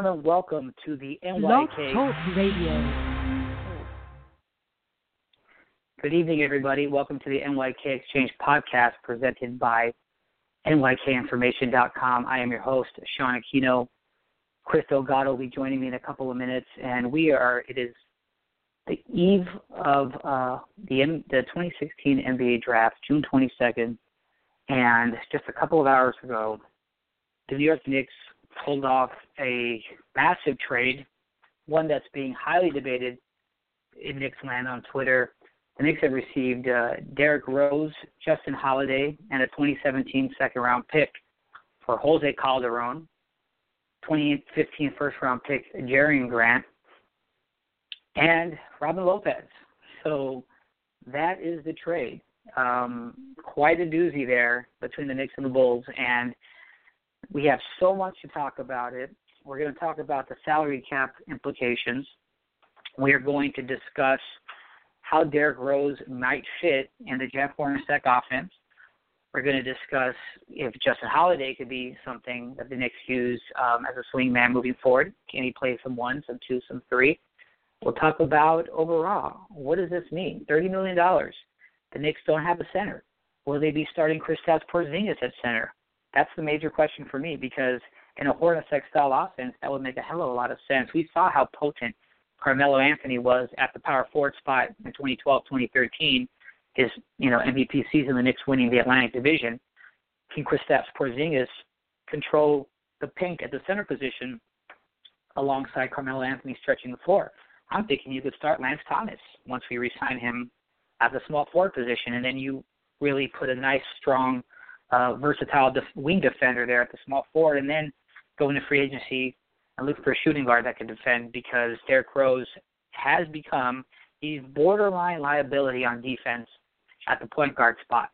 welcome to the NYK Talk Radio. Good evening, everybody. Welcome to the NYK Exchange podcast presented by NYKInformation.com. I am your host, Sean Aquino. Chris Delgado will be joining me in a couple of minutes, and we are. It is the eve of uh, the M- the 2016 NBA Draft, June 22nd, and just a couple of hours ago, the New York Knicks pulled off a massive trade, one that's being highly debated in Knicks land on Twitter. The Knicks have received uh, Derrick Rose, Justin Holiday, and a 2017 second round pick for Jose Calderon, 2015 first round pick Jerian Grant, and Robin Lopez. So that is the trade. Um, quite a doozy there between the Knicks and the Bulls, and we have so much to talk about it. We're going to talk about the salary cap implications. We are going to discuss how Derrick Rose might fit in the Jeff Hornacek offense. We're going to discuss if Justin Holiday could be something that the Knicks use um, as a swing man moving forward. Can he play some one, some two, some three? We'll talk about overall. What does this mean? $30 million. The Knicks don't have a center. Will they be starting Kristaps Porzingis at center? That's the major question for me because in a Hornacek style offense, that would make a hell of a lot of sense. We saw how potent Carmelo Anthony was at the power forward spot in 2012, 2013, his you know MVP season, the Knicks winning the Atlantic Division. Can Kristaps Porzingis control the paint at the center position alongside Carmelo Anthony stretching the floor? I'm thinking you could start Lance Thomas once we resign him at the small forward position, and then you really put a nice, strong, uh, versatile def- wing defender there at the small forward, and then go into free agency and look for a shooting guard that can defend because Derrick Rose has become he's borderline liability on defense at the point guard spot.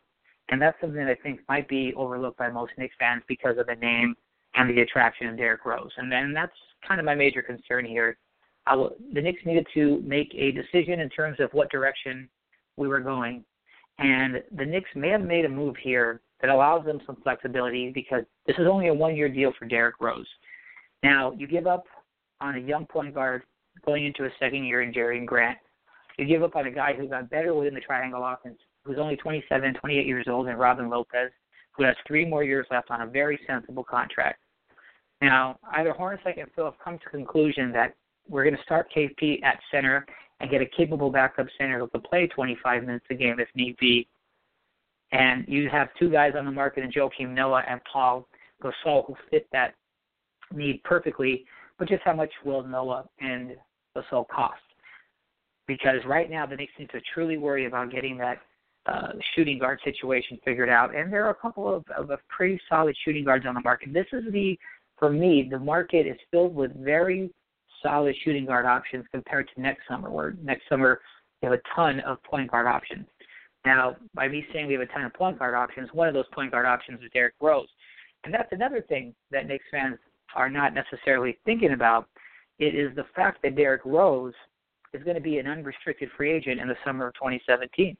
And that's something that I think might be overlooked by most Knicks fans because of the name and the attraction of Derrick Rose. And then that's kind of my major concern here. I will, the Knicks needed to make a decision in terms of what direction we were going. And the Knicks may have made a move here that allows them some flexibility because this is only a one year deal for Derrick Rose. Now, you give up on a young point guard going into a second year in Jerian Grant. You give up on a guy who got better within the triangle offense, who's only 27, 28 years old, and Robin Lopez, who has three more years left on a very sensible contract. Now, either Hornacek and Phil have come to conclusion that we're going to start KP at center and get a capable backup center who can play 25 minutes a game if need be. And you have two guys on the market in Joakim Noah and Paul Gasol who fit that need perfectly, but just how much will Noah and Gasol cost? Because right now the Knicks need to truly worry about getting that uh, shooting guard situation figured out, and there are a couple of, of, of pretty solid shooting guards on the market. This is the, for me, the market is filled with very solid shooting guard options compared to next summer, where next summer you have a ton of point guard options. Now, by me saying we have a ton of point guard options, one of those point guard options is Derrick Rose. And that's another thing that Knicks fans are not necessarily thinking about. It is the fact that Derrick Rose is going to be an unrestricted free agent in the summer of 2017.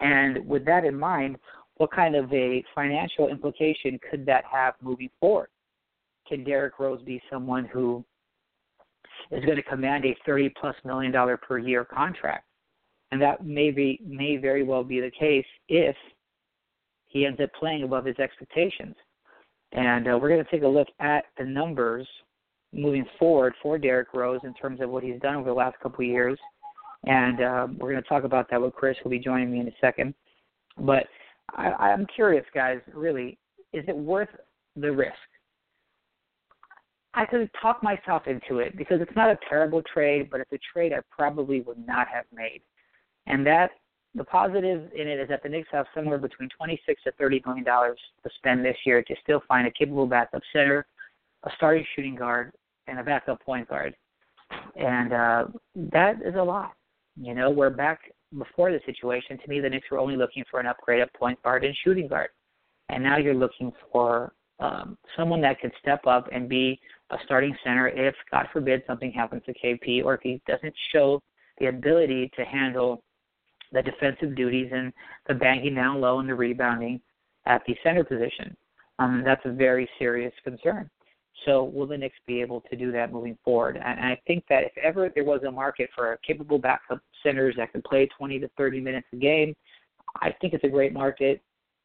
And with that in mind, what kind of a financial implication could that have moving forward? Can Derrick Rose be someone who is going to command a 30 plus million dollar per year contract? And that may be may very well be the case if he ends up playing above his expectations. And uh, we're going to take a look at the numbers moving forward for Derrick Rose in terms of what he's done over the last couple of years. And uh, we're going to talk about that with Chris, who'll be joining me in a second. But I, I'm curious, guys, really, is it worth the risk? I could talk myself into it because it's not a terrible trade, but it's a trade I probably would not have made. And that the positive in it is that the Knicks have somewhere between 26 to 30 million dollars to spend this year to still find a capable backup center, a starting shooting guard, and a backup point guard, and uh, that is a lot. You know, we're back before the situation. To me, the Knicks were only looking for an upgrade at point guard and shooting guard, and now you're looking for um, someone that can step up and be a starting center if, God forbid, something happens to KP or if he doesn't show the ability to handle the defensive duties and the banging down low and the rebounding at the center position. Um, that's a very serious concern. So will the Knicks be able to do that moving forward? And I think that if ever there was a market for capable backup centers that can play 20 to 30 minutes a game, I think it's a great market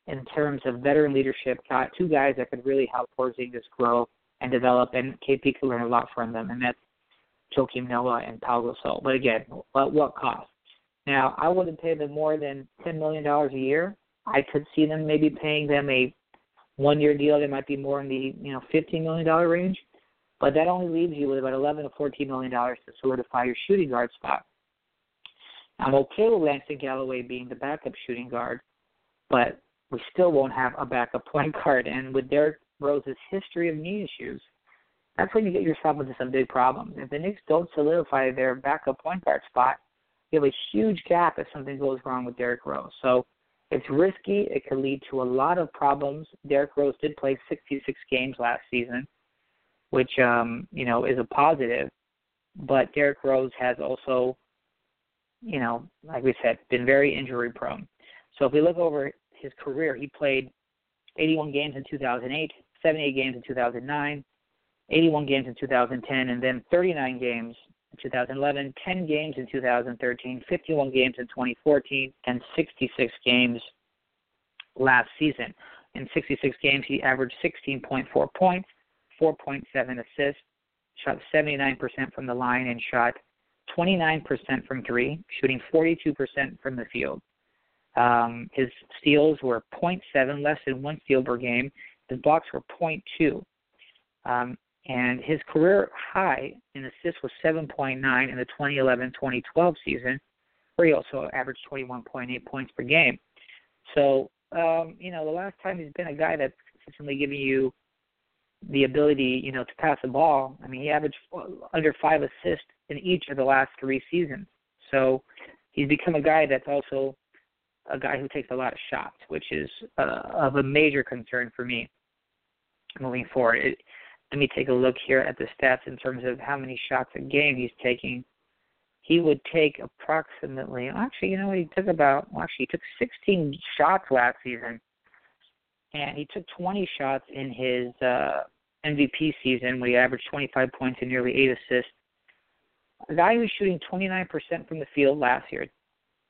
in terms of veteran leadership. Got two guys that could really help Porzingis grow and develop, and KP could learn a lot from them, and that's Joakim Noah and Pau Gasol. But again, at what cost? Now, I wouldn't pay them more than $10 million a year. I could see them maybe paying them a one year deal that might be more in the you know $15 million range, but that only leaves you with about 11 to $14 million to solidify your shooting guard spot. I'm okay with Langston Galloway being the backup shooting guard, but we still won't have a backup point guard. And with Derrick Rose's history of knee issues, that's when you get yourself into some big problems. If the Knicks don't solidify their backup point guard spot, you have a huge gap if something goes wrong with Derrick Rose. So it's risky. It could lead to a lot of problems. Derrick Rose did play 66 games last season, which um, you know is a positive. But Derrick Rose has also, you know, like we said, been very injury prone. So if we look over his career, he played 81 games in 2008, 78 games in 2009, 81 games in 2010, and then 39 games 2011, 10 games in 2013, 51 games in 2014, and 66 games last season. In 66 games, he averaged 16.4 points, 4.7 assists, shot 79% from the line, and shot 29% from three, shooting 42% from the field. Um, his steals were 0.7, less than one steal per game. His blocks were 0.2. Um, and his career high in assists was 7.9 in the 2011-2012 season, where he also averaged 21.8 points per game. So, um, you know, the last time he's been a guy that's consistently giving you the ability, you know, to pass the ball. I mean, he averaged under five assists in each of the last three seasons. So he's become a guy that's also a guy who takes a lot of shots, which is uh, of a major concern for me moving forward. It, let me take a look here at the stats in terms of how many shots a game he's taking. He would take approximately, actually, you know, what he took about, well, actually, he took 16 shots last season, and he took 20 shots in his uh, MVP season when he averaged 25 points and nearly eight assists. A guy who's shooting 29% from the field last year,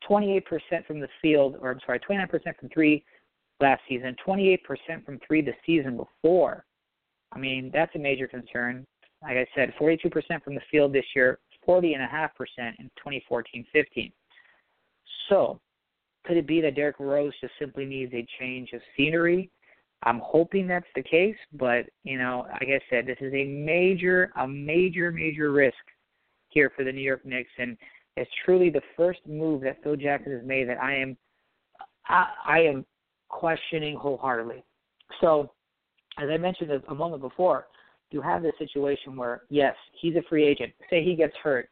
28% from the field, or I'm sorry, 29% from three last season, 28% from three the season before. I mean, that's a major concern. Like I said, 42% from the field this year, 40.5% in 2014-15. So, could it be that Derrick Rose just simply needs a change of scenery? I'm hoping that's the case, but you know, like I said, this is a major, a major, major risk here for the New York Knicks, and it's truly the first move that Phil Jackson has made that I am, I, I am questioning wholeheartedly. So, as I mentioned a moment before, you have this situation where, yes, he's a free agent. Say he gets hurt.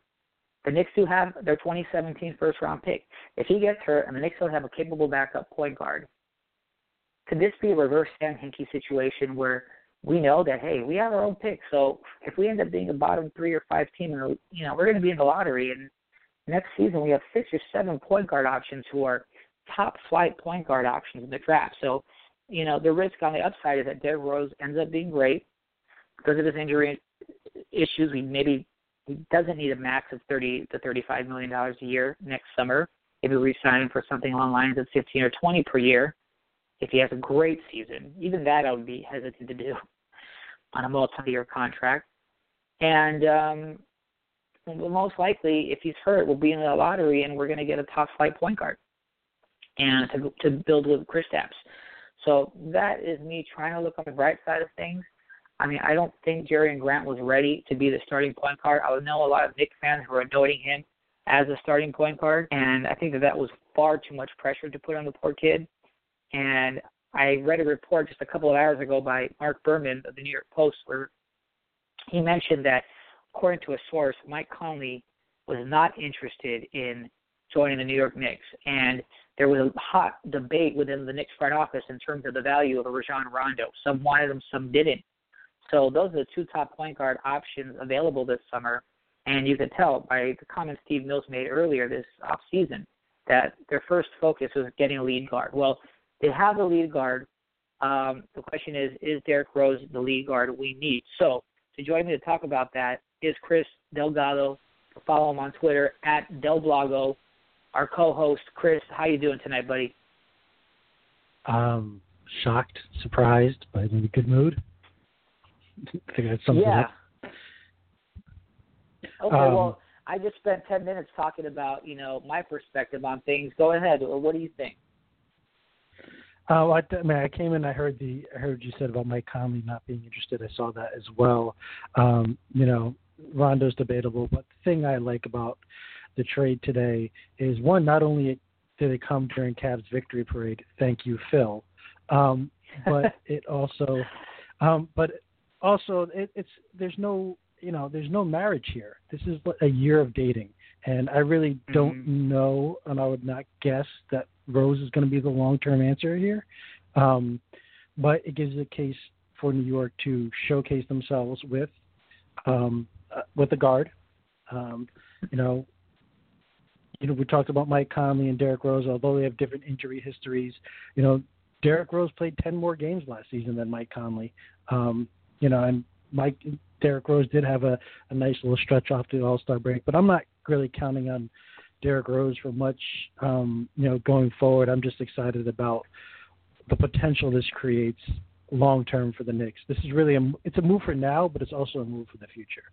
The Knicks do have their 2017 first round pick. If he gets hurt and the Knicks don't have a capable backup point guard, could this be a reverse Sam Hinkie situation where we know that hey, we have our own pick, so if we end up being a bottom three or five team, and you know we're going to be in the lottery, and next season we have six or seven point guard options who are top flight point guard options in the draft. So you know, the risk on the upside is that Derrick Rose ends up being great because of his injury issues. He maybe he doesn't need a max of thirty to thirty-five million dollars a year next summer. Maybe re-sign him for something along the lines of fifteen or twenty per year. If he has a great season, even that I would be hesitant to do on a multi-year contract. And um, most likely, if he's hurt, we'll be in the lottery and we're going to get a top flight point guard and to, to build with Kristaps. So that is me trying to look on the bright side of things. I mean, I don't think Jerian Grant was ready to be the starting point guard. I know a lot of Knicks fans were anointing him as a starting point guard, and I think that that was far too much pressure to put on the poor kid. And I read a report just a couple of hours ago by Marc Berman of the New York Post where he mentioned that, according to a source, Mike Conley was not interested in joining the New York Knicks. And there was a hot debate within the Knicks front office in terms of the value of a Rajon Rondo. Some wanted him, some didn't. So those are the two top point guard options available this summer. And you could tell by the comments Steve Mills made earlier this offseason that their first focus was getting a lead guard. Well, they have the lead guard. Um, the question is, is Derrick Rose the lead guard we need? So to join me to talk about that is Chris Delgado. Follow him on Twitter at Delblogo. Our co-host Chris, how you doing tonight, buddy? Um, shocked, surprised, but in a good mood. I think that's something. Yeah. Up. Okay, Um, well, I just spent ten minutes talking about you know my perspective on things. Go ahead. What do you think? Oh, I, I mean, I came in. I heard the. I heard you said about Mike Conley not being interested. I saw that as well. Um, you know, Rondo's debatable, but the thing I like about the trade today is one. Not only did it come during Cavs victory parade, thank you, Phil, um, but it also, um, but also it, it's there's no you know there's no marriage here. This is a year of dating, and I really don't Mhm. know, and I would not guess that Rose is going to be the long-term answer here. Um, but it gives a case for New York to showcase themselves with um, uh, with the guard. Um, you know, you know, we talked about Mike Conley and Derrick Rose, although they have different injury histories. You know, Derrick Rose played ten more games last season than Mike Conley. Um, you know, and Mike Derrick Rose did have a, a nice little stretch off the All Star break, but I'm not really counting on Derrick Rose for much. Um, you know, going forward, I'm just excited about the potential this creates long term for the Knicks. This is really a it's a move for now, but it's also a move for the future.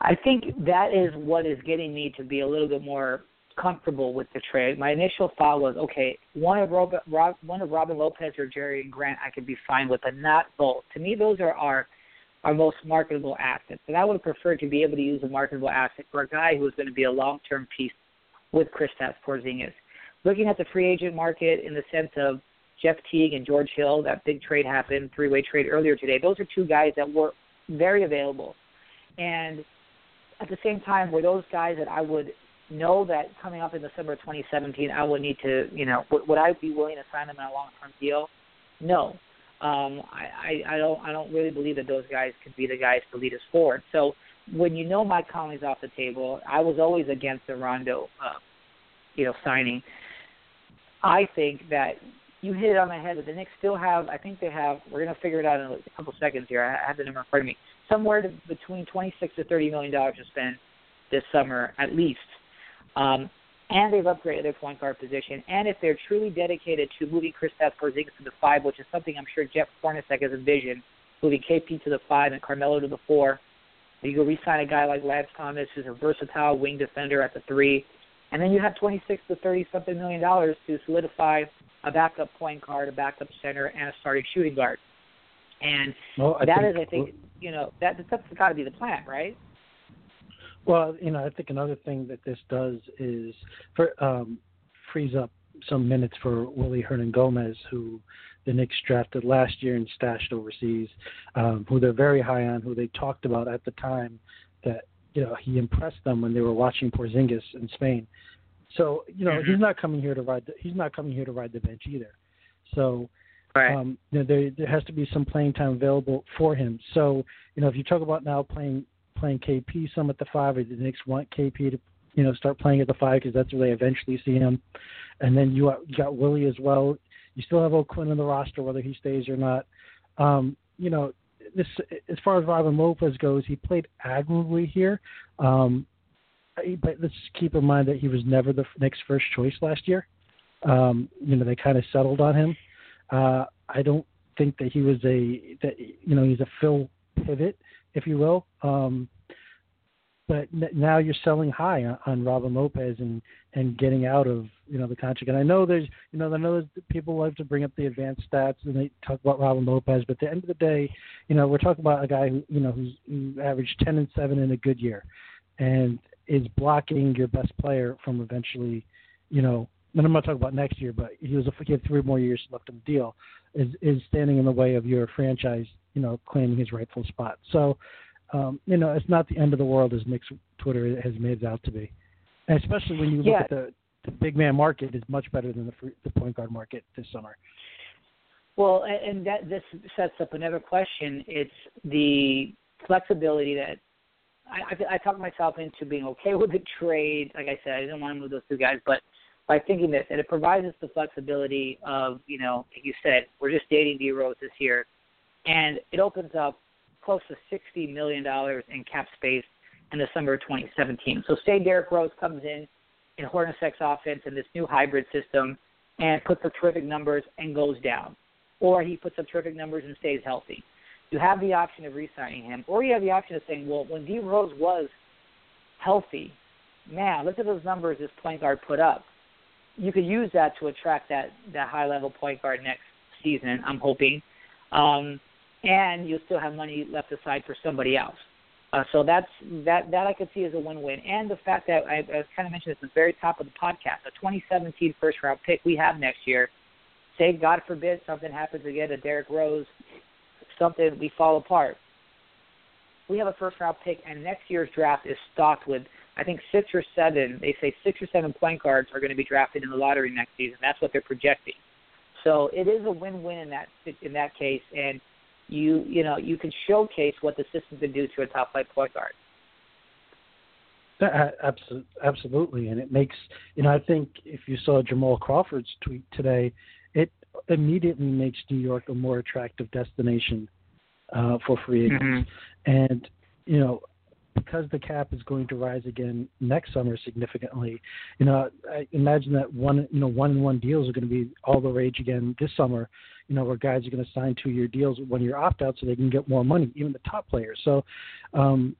I think that is what is getting me to be a little bit more comfortable with the trade. My initial thought was, okay, one of Robin, Rob, one of Robin Lopez or Jerian Grant, I could be fine with, but not both. To me, those are our our most marketable assets, and I would prefer to be able to use a marketable asset for a guy who is going to be a long term piece with Kristaps Porzingis. Looking at the free agent market in the sense of Jeff Teague and George Hill, that big trade happened, three way trade earlier today. Those are two guys that were very available, and at the same time, were those guys that I would know that coming up in of 2017, I would need to, you know, would, would I be willing to sign them in a long-term deal? No, um, I, I, I don't, I don't really believe that those guys could be the guys to lead us forward. So when you know Mike Conley's off the table, I was always against the Rondo, uh, you know, signing. I think that you hit it on the head. That the Knicks still have, I think they have. We're to figure it out in a couple seconds here. I have the number in front of me. Somewhere to, between 26 to 30 million dollars to spend this summer at least. Um, and they've upgraded their point guard position. And if they're truly dedicated to moving Kristaps Porzingis to the five, which is something I'm sure Jeff Hornacek has envisioned, moving KP to the five and Carmelo to the four, you go re-sign a guy like Lance Thomas, who's a versatile wing defender at the three, and then you have 26 to 30 something million dollars to solidify a backup point guard, a backup center, and a starting shooting guard. And well, that think, is, I think, you know, that that's got to be the plan, right? Well, you know, I think another thing that this does is for, um, frees up some minutes for Willy Hernangomez, who the Knicks drafted last year and stashed overseas, um, who they're very high on, who they talked about at the time that you know he impressed them when they were watching Porzingis in Spain. So you know Mm-hmm. he's not coming here to ride. The, he's not coming here to ride the bench either. So Right. um, you know, there there has to be some playing time available for him. So you know if you talk about now playing playing KP some at the five, or the Knicks want KP to you know start playing at the five because that's where they eventually see him, and then you, you got Willy as well. You still have O'Quinn on the roster whether he stays or not. Um, you know this as far as Robin Lopez goes, he played admirably here. Um, but let's keep in mind that he was never the Knicks' first choice last year. Um, you know, they kind of settled on him. Uh, I don't think that he was a that you know he's a Phil pivot, if you will. Um, but n- now you're selling high on, on Robin Lopez and and getting out of you know the contract. And I know there's you know I know there's people like to bring up the advanced stats and they talk about Robin Lopez, but at the end of the day, you know we're talking about a guy who you know who's who averaged 10 and 7 in a good year, and is blocking your best player from eventually, you know. And I'm not talking about next year, but he was a, he had three more years left in the deal. Is is standing in the way of your franchise, you know, claiming his rightful spot. So, um, you know, it's not the end of the world as Knicks Twitter has made it out to be, and especially when you look Yeah. at the the big man market is much better than the the point guard market this summer. Well, and that this sets up another question. It's the flexibility that I, I, I talked myself into being okay with the trade. Like I said, I didn't want to move those two guys, but by thinking this, and it provides us the flexibility of, you know, like you said, we're just dating D Rose this year, and it opens up close to sixty million dollars in cap space in the summer of 2017. So say Derrick Rose comes in in Hornacek's offense in this new hybrid system and puts up terrific numbers and goes down, or he puts up terrific numbers and stays healthy. You have the option of re-signing him, or you have the option of saying, well, when D Rose was healthy, man, look at those numbers this point guard put up. You could use that to attract that that high level point guard next season. I'm hoping, um, and you'll still have money left aside for somebody else. Uh, so that's that that I could see as a win-win, and the fact that I, I kind of mentioned this at the very top of the podcast, a 2017 first-round pick we have next year. Say God forbid something happens again to Derrick Rose, something we fall apart. We have a first-round pick, and next year's draft is stocked with I think six or seven. They say six or seven point guards are going to be drafted in the lottery next season. That's what they're projecting. So it is a win-win in that in that case, and you you know you can showcase what the system can do to a top flight point guard. Absolutely, and it makes you know I think if you saw Jamal Crawford's tweet today, it immediately makes New York a more attractive destination uh, for free agents, mm-hmm. and you know because the cap is going to rise again next summer significantly, you know, I imagine that one, you know, one and one deals are going to be all the rage again this summer. You know, where guys are going to sign two-year deals when you're opt-out, so they can get more money, even the top players. So, um,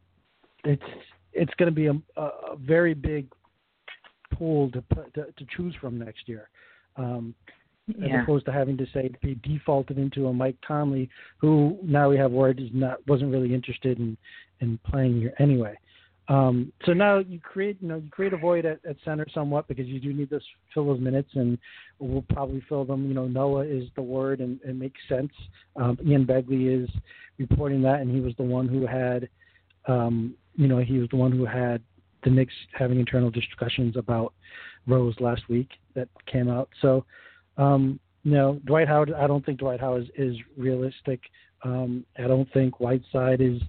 it's it's going to be a, a very big pool to, to to choose from next year. Um, yeah. as opposed to having to say be defaulted into a Mike Conley, who now we have word is not wasn't really interested in in playing here anyway. Um, so now you create you know you create a void at, at center somewhat because you do need to fill those minutes and we'll probably fill them. You know Noah is the word and it makes sense. Um, Ian Begley is reporting that and he was the one who had um, you know he was the one who had the Knicks having internal discussions about Rose last week that came out. So um, no, Dwight Howard. I don't think Dwight Howard is, is realistic. Um, I don't think Whiteside is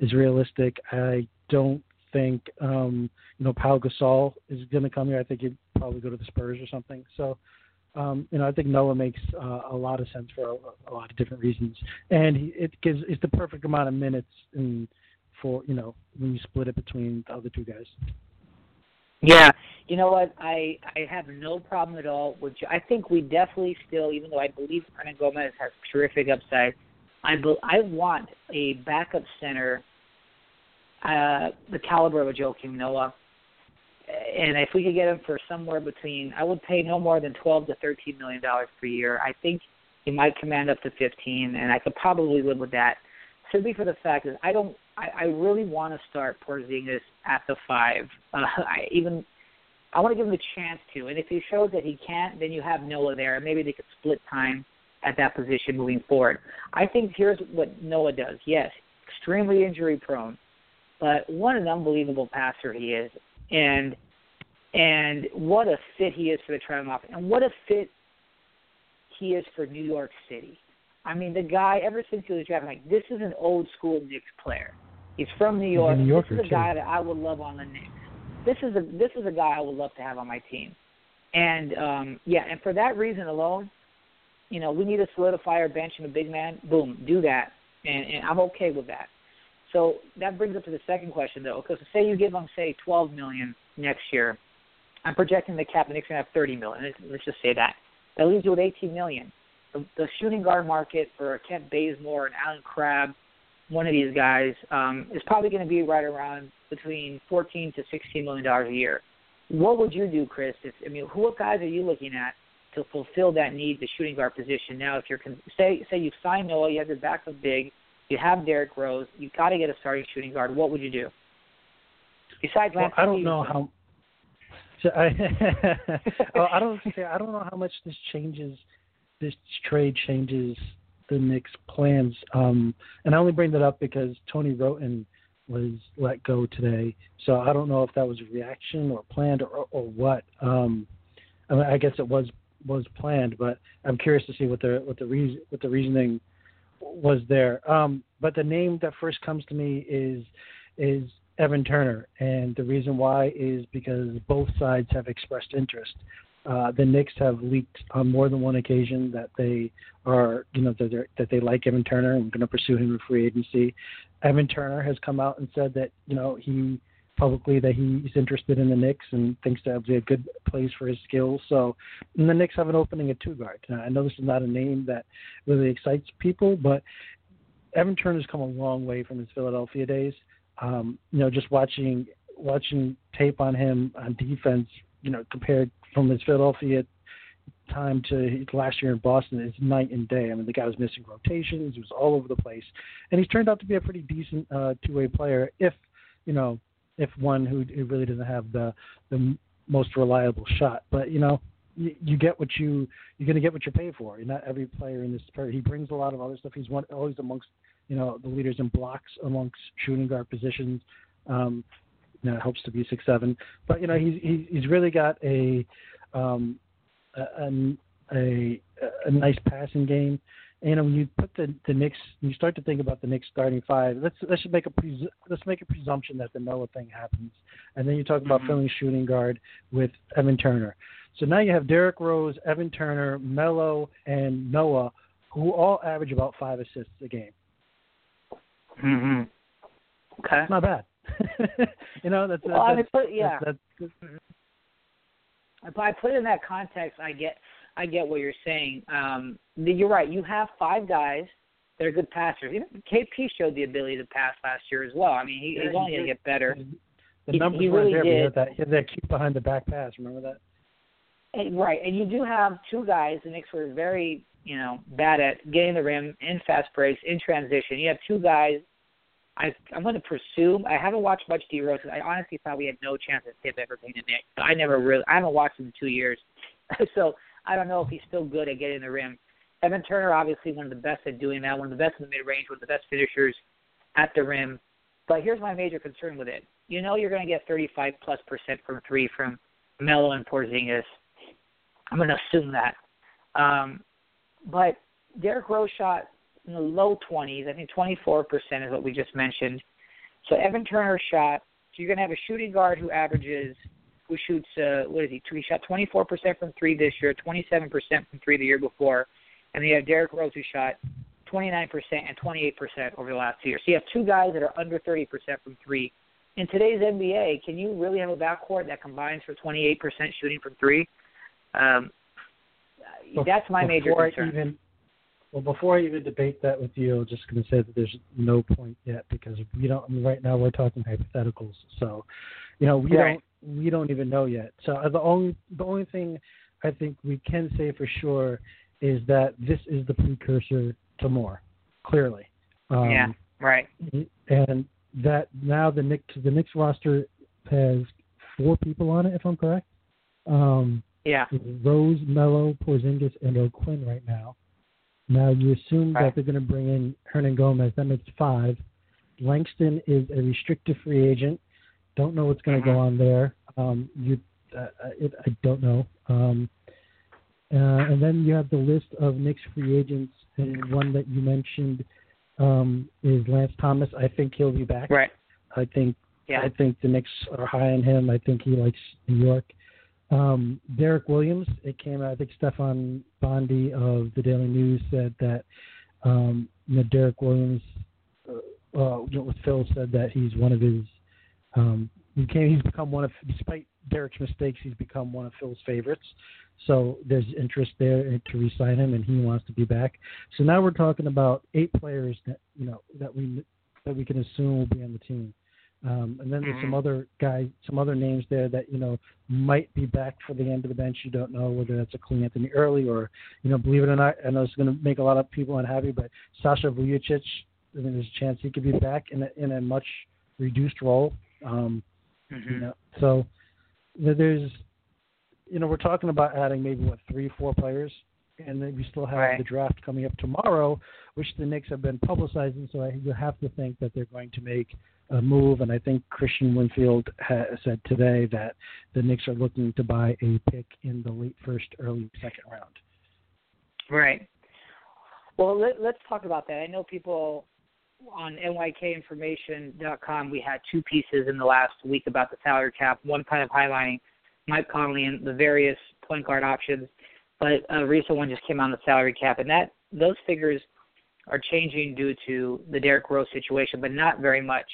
is realistic. I don't think um, you know Paul Gasol is going to come here. I think he'd probably go to the Spurs or something. So um, you know I think Noah makes uh, a lot of sense for a, a lot of different reasons, and he, it gives it's the perfect amount of minutes and for you know when you split it between the other two guys. Yeah, you know what? I I have no problem at all with. I think we definitely still, even though I believe Hernangomez has terrific upside, I be, I want a backup center, uh, the caliber of a Joakim Noah, and if we could get him for somewhere between, I would pay no more than twelve to thirteen million dollars per year. I think he might command up to fifteen, and I could probably live with that. Simply for the fact that I don't I, I really want to start Porzingis at the five. Uh, I even I want to give him the chance to, and if he shows that he can't, then you have Noah there, and maybe they could split time at that position moving forward. I think here's what Noah does. Yes, extremely injury prone, but what an unbelievable passer he is, and and what a fit he is for the triangle offense, and what a fit he is for New York City. I mean, the guy ever since he was drafted, like this is an old school Knicks player. He's from New York. New Yorker, this is a guy that I would love on the Knicks. This is a this is a guy I would love to have on my team. And um yeah, and for that reason alone, you know, we need to solidify our bench and a big man. Boom, do that, and, and I'm okay with that. So that brings up to the second question though, because say you give them say 12 million next year, I'm projecting the cap the Knicks gonna have 30 million. Let's, just say that. That leaves you with 18 million. The, the shooting guard market for Kent Bazemore and Allen Crabbe one of these guys um, is probably going to be right around between 14 to 16 million dollars a year. What would you do, Chris? If I mean, who what guys are you looking at to fulfill that need, the shooting guard position? Now, if you're say say you've signed Noah, you have your backup big, you have Derrick Rose, you've got to get a starting shooting guard. What would you do? Besides well, Lance I don't know how. I, I don't I don't know how much this changes. This trade changes the Knicks' plans. Um, and I only bring that up because Tony Wroten was let go today. So I don't know if that was a reaction or planned or, or what. Um, I, mean, I guess it was was planned, but I'm curious to see what the what the reason what the reasoning was there. Um, but the name that first comes to me is is Evan Turner, and the reason why is because both sides have expressed interest. Uh, the Knicks have leaked on more than one occasion that they are, you know, that, that they like Evan Turner and going to pursue him in free agency. Evan Turner has come out and said that, you know, he publicly that he's interested in the Knicks and thinks that would be a good place for his skills. So, and the Knicks have an opening at two guard. Now, I know this is not a name that really excites people, but Evan Turner's come a long way from his Philadelphia days. Um, you know, just watching watching tape on him on defense, you know, compared from his Philadelphia time to last year in Boston is night and day. I mean, the guy was missing rotations; he was all over the place, and he's turned out to be a pretty decent uh, two-way player. If you know, if one who, really doesn't have the the most reliable shot, but you know, you, you get what you you're going to get what you pay for. You're not every player in this. Player. He brings a lot of other stuff. He's one always amongst you know the leaders in blocks amongst shooting guard positions. Um, you know, helps to be six seven, but you know he's he's, he's really got a um, a, a a nice passing game. And, you know, when you put the the Knicks, you start to think about the Knicks starting five. Let's let's make a pres- let's make a presumption that the Noah thing happens, and then you talk about Mhm. filling shooting guard with Evan Turner. So now you have Derrick Rose, Evan Turner, Melo, and Noah, who all average about five assists a game. hmm Okay. It's not bad. you know, that's, that's, Well, I mean, put, yeah. that's, that's If I put it in that context, I get I get what you're saying. Um, you're right. You have five guys that are good passers. Even KP showed the ability to pass last year as well. I mean, he, Yeah, he's he only going to get better. the He- numbers he weren't really there. But he did. had that he had that cute behind the back pass. Remember that? And, right, and you do have two guys. The Knicks were very, you know, bad at getting the rim in fast breaks, in transition. You have two guys. I, I'm going to presume. I haven't watched much D Rose. I honestly thought we had no chance of him ever being a Knick. I never really. I haven't watched him in two years, so I don't know if he's still good at getting the rim. Evan Turner, obviously one of the best at doing that. One of the best in the mid range. One of the best finishers at the rim. But here's my major concern with it. You know you're going to get 35 plus percent from three from Melo and Porzingis. I'm going to assume that. Um, but Derrick Rose shot in the low 20s. I think 24% is what we just mentioned. So Evan Turner shot. So you're going to have a shooting guard who averages, who shoots, uh, what is he? He shot 24% from three this year, 27% from three the year before. And then you have Derrick Rose who shot 29% and 28% over the last two years. So you have two guys that are under 30% from three. In today's NBA, can you really have a backcourt that combines for 28% shooting from three? Um, that's my major concern. Even, well, before I even debate that with you, I'm just going to say that there's no point yet because we don't. Right now we're talking hypotheticals, so you know we Right. don't we don't even know yet. So uh, the only the only thing I think we can say for sure is that this is the precursor to more. Clearly, um, yeah, right. and that now the Knicks the Knicks roster has four people on it, if I'm correct. Um, Yeah. Rose, Melo, Porzingis, and O'Quinn right now. Now you assume Right. that they're going to bring in Hernangomez. That makes five. Langston is a restricted free agent. Don't know what's going to Mhm. go on there. Um, you, uh, it, I don't know. Um, uh, and then you have the list of Knicks free agents, and one that you mentioned um, is Lance Thomas. I think he'll be back. Right. I think Yeah. I think the Knicks are high on him. I think he likes New York. Um, Derrick Williams, it came out, I think Stefan Bondy of the Daily News said that um, you know, Derrick Williams, uh, uh, Phil said that he's one of his, um, he became, he's become one of, despite Derrick's mistakes, he's become one of Phil's favorites. So there's interest there to re-sign him, and he wants to be back. So now we're talking about eight players that you know that we that we can assume will be on the team. Um, and then there's some Mhm. other guys, some other names there that you know might be back for the end of the bench. You don't know whether that's a Cleanthony Early or you know, believe it or not, I know it's going to make a lot of people unhappy, but Sasha Vujacic, I think there's a chance he could be back in a, in a much reduced role. Um, Mhm. you know, so there's, you know, we're talking about adding maybe what three, four players, and then we still have Right. the draft coming up tomorrow, which the Knicks have been publicizing. So I, you have to think that they're going to make a move, and I think Kristian Winfield said today that the Knicks are looking to buy a pick in the late first, early second round. Right. Well, let, let's talk about that. I know people on nykinformation.com, we had two pieces in the last week about the salary cap. One kind of highlighting Mike Conley and the various point guard options, but a recent one just came out on the salary cap, and that those figures are changing due to the Derrick Rose situation, but not very much.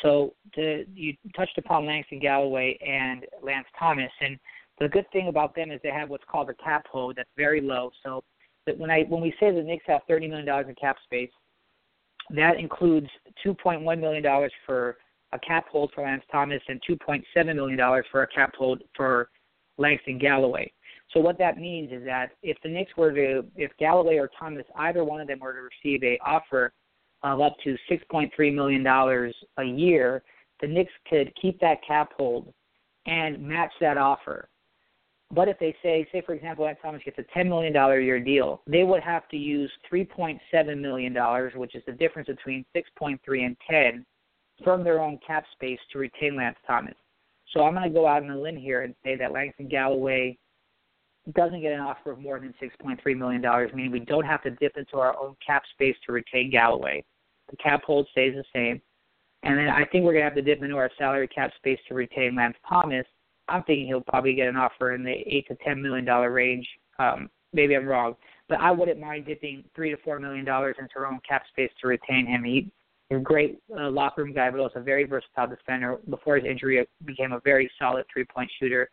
So the, you touched upon Langston Galloway and Lance Thomas, and the good thing about them is they have what's called a cap hold that's very low. So that when I when we say the Knicks have thirty million dollars in cap space, that includes two point one million dollars for a cap hold for Lance Thomas and two point seven million dollars for a cap hold for Langston Galloway. So what that means is that if the Knicks were to, if Galloway or Thomas, either one of them were to receive a offer of up to $6.3 million a year, the Knicks could keep that cap hold and match that offer. But if they say, say for example, Ed Thomas gets a $10 million a year deal, they would have to use $3.7 million, which is the difference between 6.3 and 10, from their own cap space to retain Lance Thomas. So I'm going to go out on a limb here and say that Langston Galloway doesn't get an offer of more than $6.3 million, meaning we don't have to dip into our own cap space to retain Galloway. The cap hold stays the same. And then I think we're going to have to dip into our salary cap space to retain Lance Thomas. I'm thinking he'll probably get an offer in the eight to ten million dollar range. Um, maybe I'm wrong, but I wouldn't mind dipping three to four million dollars into our own cap space to retain him. He, he's a great uh, locker room guy, but also a very versatile defender. Before his injury, became a very solid three point shooter.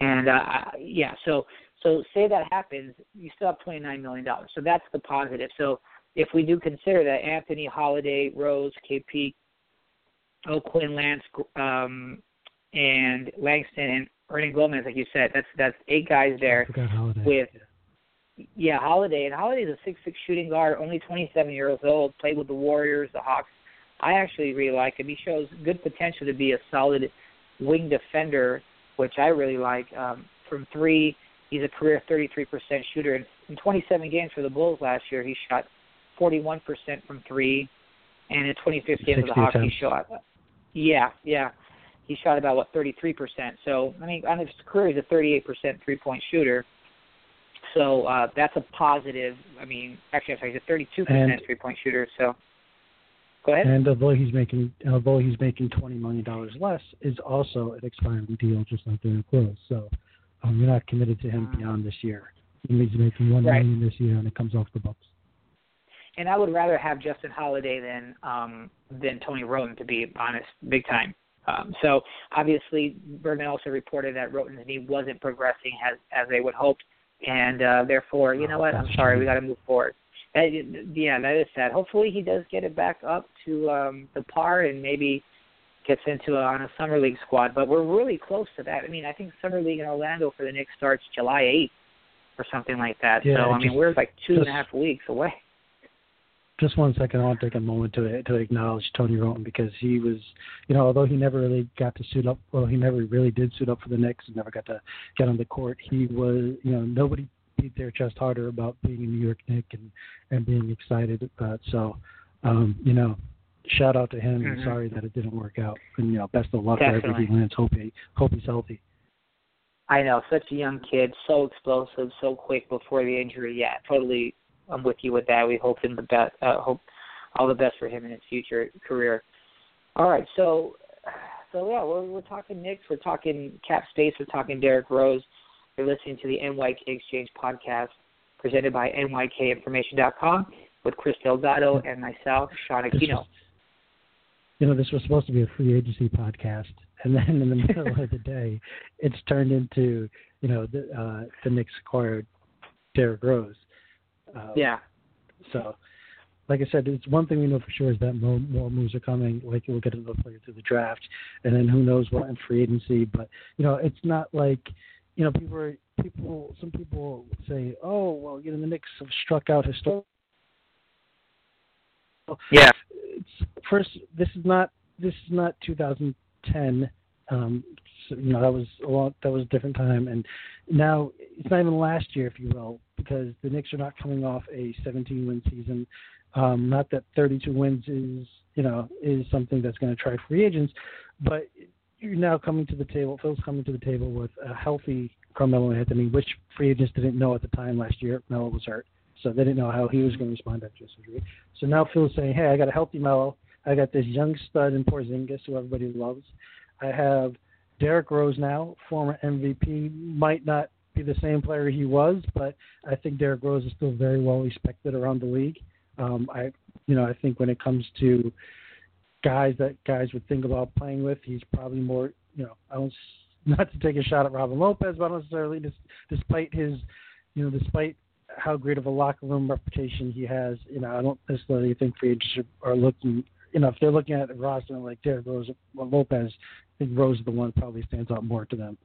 And uh, yeah, so so say that happens, you still have twenty nine million dollars. So that's the positive. So if we do consider that Anthony Holiday, Rose, KP, O'Quinn, Lance, um, and Langston and Hernangomez, like you said, that's that's eight guys there with yeah, Holiday. And Holiday is a six six shooting guard, only twenty seven years old, played with the Warriors, the Hawks. I actually really like him. He shows good potential to be a solid wing defender, which I really like. Um, from three, He's a career 33% shooter. In, in 27 games for the Bulls last year, he shot 41% from three, and in 25th game of the he shot. Yeah, yeah, he shot about what 33%. So I mean, on his career, he's a 38% three-point shooter. So uh, that's a positive. I mean, actually, I'm sorry, he's a 32% three-point shooter. So go ahead. And although he's making although he's making 20 million dollars less, is also an expiring deal, just like Derrick Rose. So um, you're not committed to him beyond this year. He's making one right. million this year, and it comes off the books. And I would rather have Justin Holiday than um, than Tony Wroten, to be honest, big time. Um, so obviously, Bergman also reported that Wroten's knee wasn't progressing as as they would hoped, and uh, therefore, you know what? I'm sorry, we got to move forward. That, yeah, that is sad. Hopefully, he does get it back up to um, the par and maybe gets into a, on a summer league squad. But we're really close to that. I mean, I think summer league in Orlando for the Knicks starts July 8th or something like that. Yeah, so I just, mean, we're like two just, and a half weeks away. Just one second, I want to take a moment to to acknowledge Tony Wroten because he was, you know, although he never really got to suit up, well, he never really did suit up for the Knicks and never got to get on the court. He was, you know, nobody beat their chest harder about being a New York Knick and and being excited about. So, um, you know, shout out to him. Mm-hmm. And sorry that it didn't work out. And you know, best of luck Definitely. to everything, Lance. Hope he hope he's healthy. I know, such a young kid, so explosive, so quick before the injury. Yeah, totally. I'm with you with that. We hope him the best. Uh, hope all the best for him in his future career. All right, so so yeah, we're we're talking Knicks, we're talking cap space, we're talking Derrick Rose. You're listening to the NYK Exchange podcast presented by NYKInformation.com with Chris Delgado and myself, Sean Aquino you know, this was supposed to be a free agency podcast, and then in the middle of the day, it's turned into, you know, the uh, the Knicks acquired Derrick Rose. Uh, yeah. So, like I said, it's one thing we know for sure is that more, more moves are coming. Like we'll get another player through the draft, and then who knows what in free agency. But you know, it's not like, you know, people are people. Some people say, oh, well, you know, the Knicks have struck out historically yeah. It's, first, this is not this is not 2010. Um, you know that was a lot. That was a different time, and now it's not even last year, if you will, because the Knicks are not coming off a 17 win season. Um, not that 32 wins is you know is something that's going to try free agents, but you're now coming to the table. Phil's coming to the table with a healthy Carmelo Anthony, which free agents didn't know at the time last year. Melo was hurt. So they didn't know how he was going to respond after surgery. So now Phil's saying, hey, I got a healthy Melo. I got this young stud in Porzingis, who everybody loves. I have Derrick Rose now, former MVP, might not be the same player he was, but I think Derrick Rose is still very well respected around the league. Um, I, you know, I think when it comes to guys that guys would think about playing with, he's probably more, you know, I don't, not to take a shot at Robin Lopez, but necessarily, despite his, you know, despite how great of a locker room reputation he has, you know, I don't necessarily think free agents are looking, you know, if they're looking at the roster like Derrick Rose or Lopez, think Rose is the one that probably stands out more to them.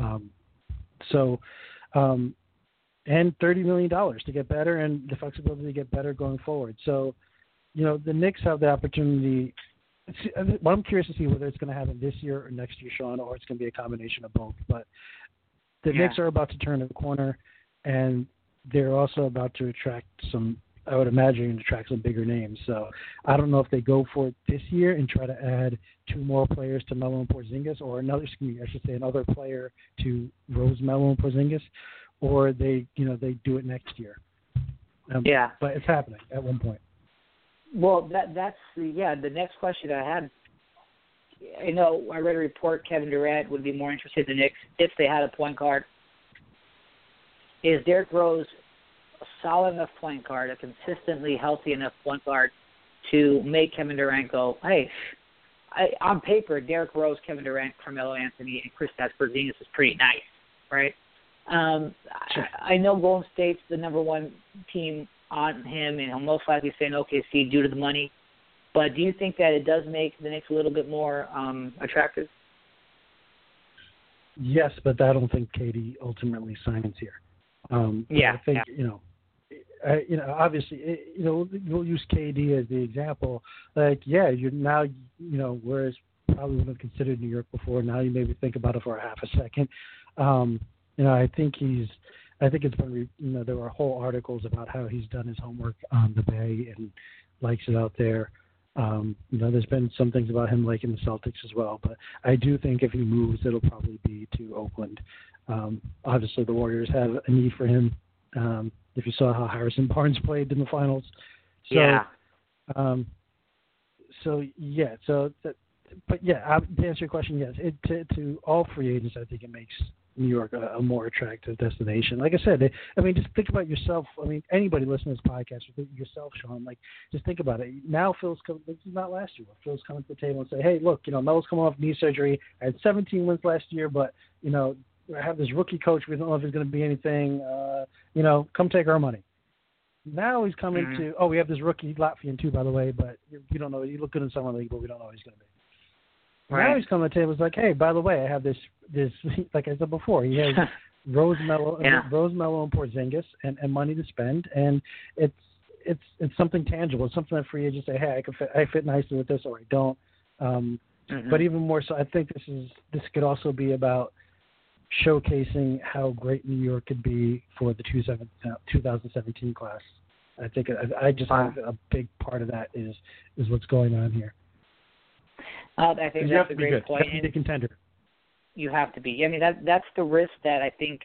Um, so, um, and thirty million dollars to get better and the flexibility to get better going forward. So, you know, the Knicks have the opportunity. Well, I'm curious to see whether it's going to happen this year or next year, Sean, or it's going to be a combination of both. But the yeah. Knicks are about to turn a corner, and they're also about to attract some. I would imagine to attract some bigger names. So I don't know if they go for it this year and try to add two more players to Melo and Porzingis, or another. Excuse me, I should say another player to Rose, Melo, and Porzingis, or they you know they do it next year. Um, yeah, but it's happening at one point. Well, that that's the yeah. The next question I had, I know I read a report Kevin Durant would be more interested in the Knicks if they had a point guard. Is Derrick Rose solid enough point guard, a consistently healthy enough point guard to make Kevin Durant go, hey, I, on paper, Derrick Rose, Kevin Durant, Carmelo Anthony, and Kristaps Porzingis is pretty nice, right? Um, sure. I, I know Golden State's the number one team on him, and he'll most likely stay in OKC due to the money. But do you think that it does make the Knicks a little bit more um, attractive? Yes, but I don't think KD ultimately signs here. Um, yeah, I think yeah. you know, I, you know, obviously, it, you know, we'll use KD as the example. Like, yeah, you're now, you know, whereas probably wouldn't have considered New York before. Now you maybe think about it for a half a second. Um, you know, I think he's. I think it's been, you know, there were whole articles about how he's done his homework on the Bay and likes it out there. Um, you know, there's been some things about him liking the Celtics as well, but I do think if he moves, it'll probably be to Oakland. Um, obviously, the Warriors have a need for him. Um, if you saw how Harrison Barnes played in the finals, so, yeah. Um, so yeah, so that, but yeah, to answer your question, yes, it, to, to all free agents, I think it makes New York a, a more attractive destination. Like I said, I mean, just think about yourself. I mean, anybody listening to this podcast, yourself, Sean. Like, just think about it. Now, Phil's coming. This is not last year. Phil's coming to the table and say, "Hey, look, you know, Mel's coming off knee surgery. I had 17 wins last year, but you know, have this rookie coach. We don't know if he's going to be anything. Uh, you know, come take our money." Now he's coming mm-hmm. to. Oh, we have this rookie Latvian too, by the way, but you don't know. You look good in summer league, but we don't know who he's going to be. Right. Now he's coming to the table. It's like, hey, by the way, I have this this like I said before. He has Rose Melo, yeah. Rose Melo and Porzingis, and, and money to spend, and it's it's it's something tangible. It's something that free agents say, hey, I can fit, I fit nicely with this, or I don't. Um, mm-hmm. But even more so, I think this is this could also be about showcasing how great New York could be for the 2017 class. I think I, I just wow. think a big part of that is is what's going on here. Uh, I think that's a great good. point. You have to be a contender. You have to be. I mean, that that's the risk that I think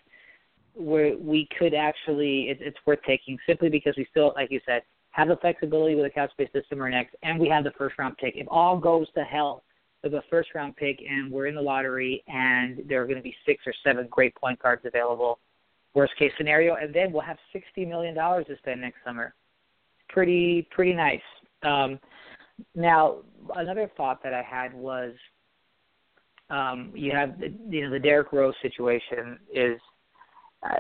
we we could actually it, it's worth taking simply because we still, like you said, have the flexibility with the cap space system or next, and we have the first round pick. If all goes to hell with a first round pick and we're in the lottery and there are going to be six or seven great point guards available, worst case scenario, and then we'll have sixty million dollars to spend next summer. Pretty pretty nice. Um, now, another thought that I had was, um, you have the, you know the Derrick Rose situation is, I,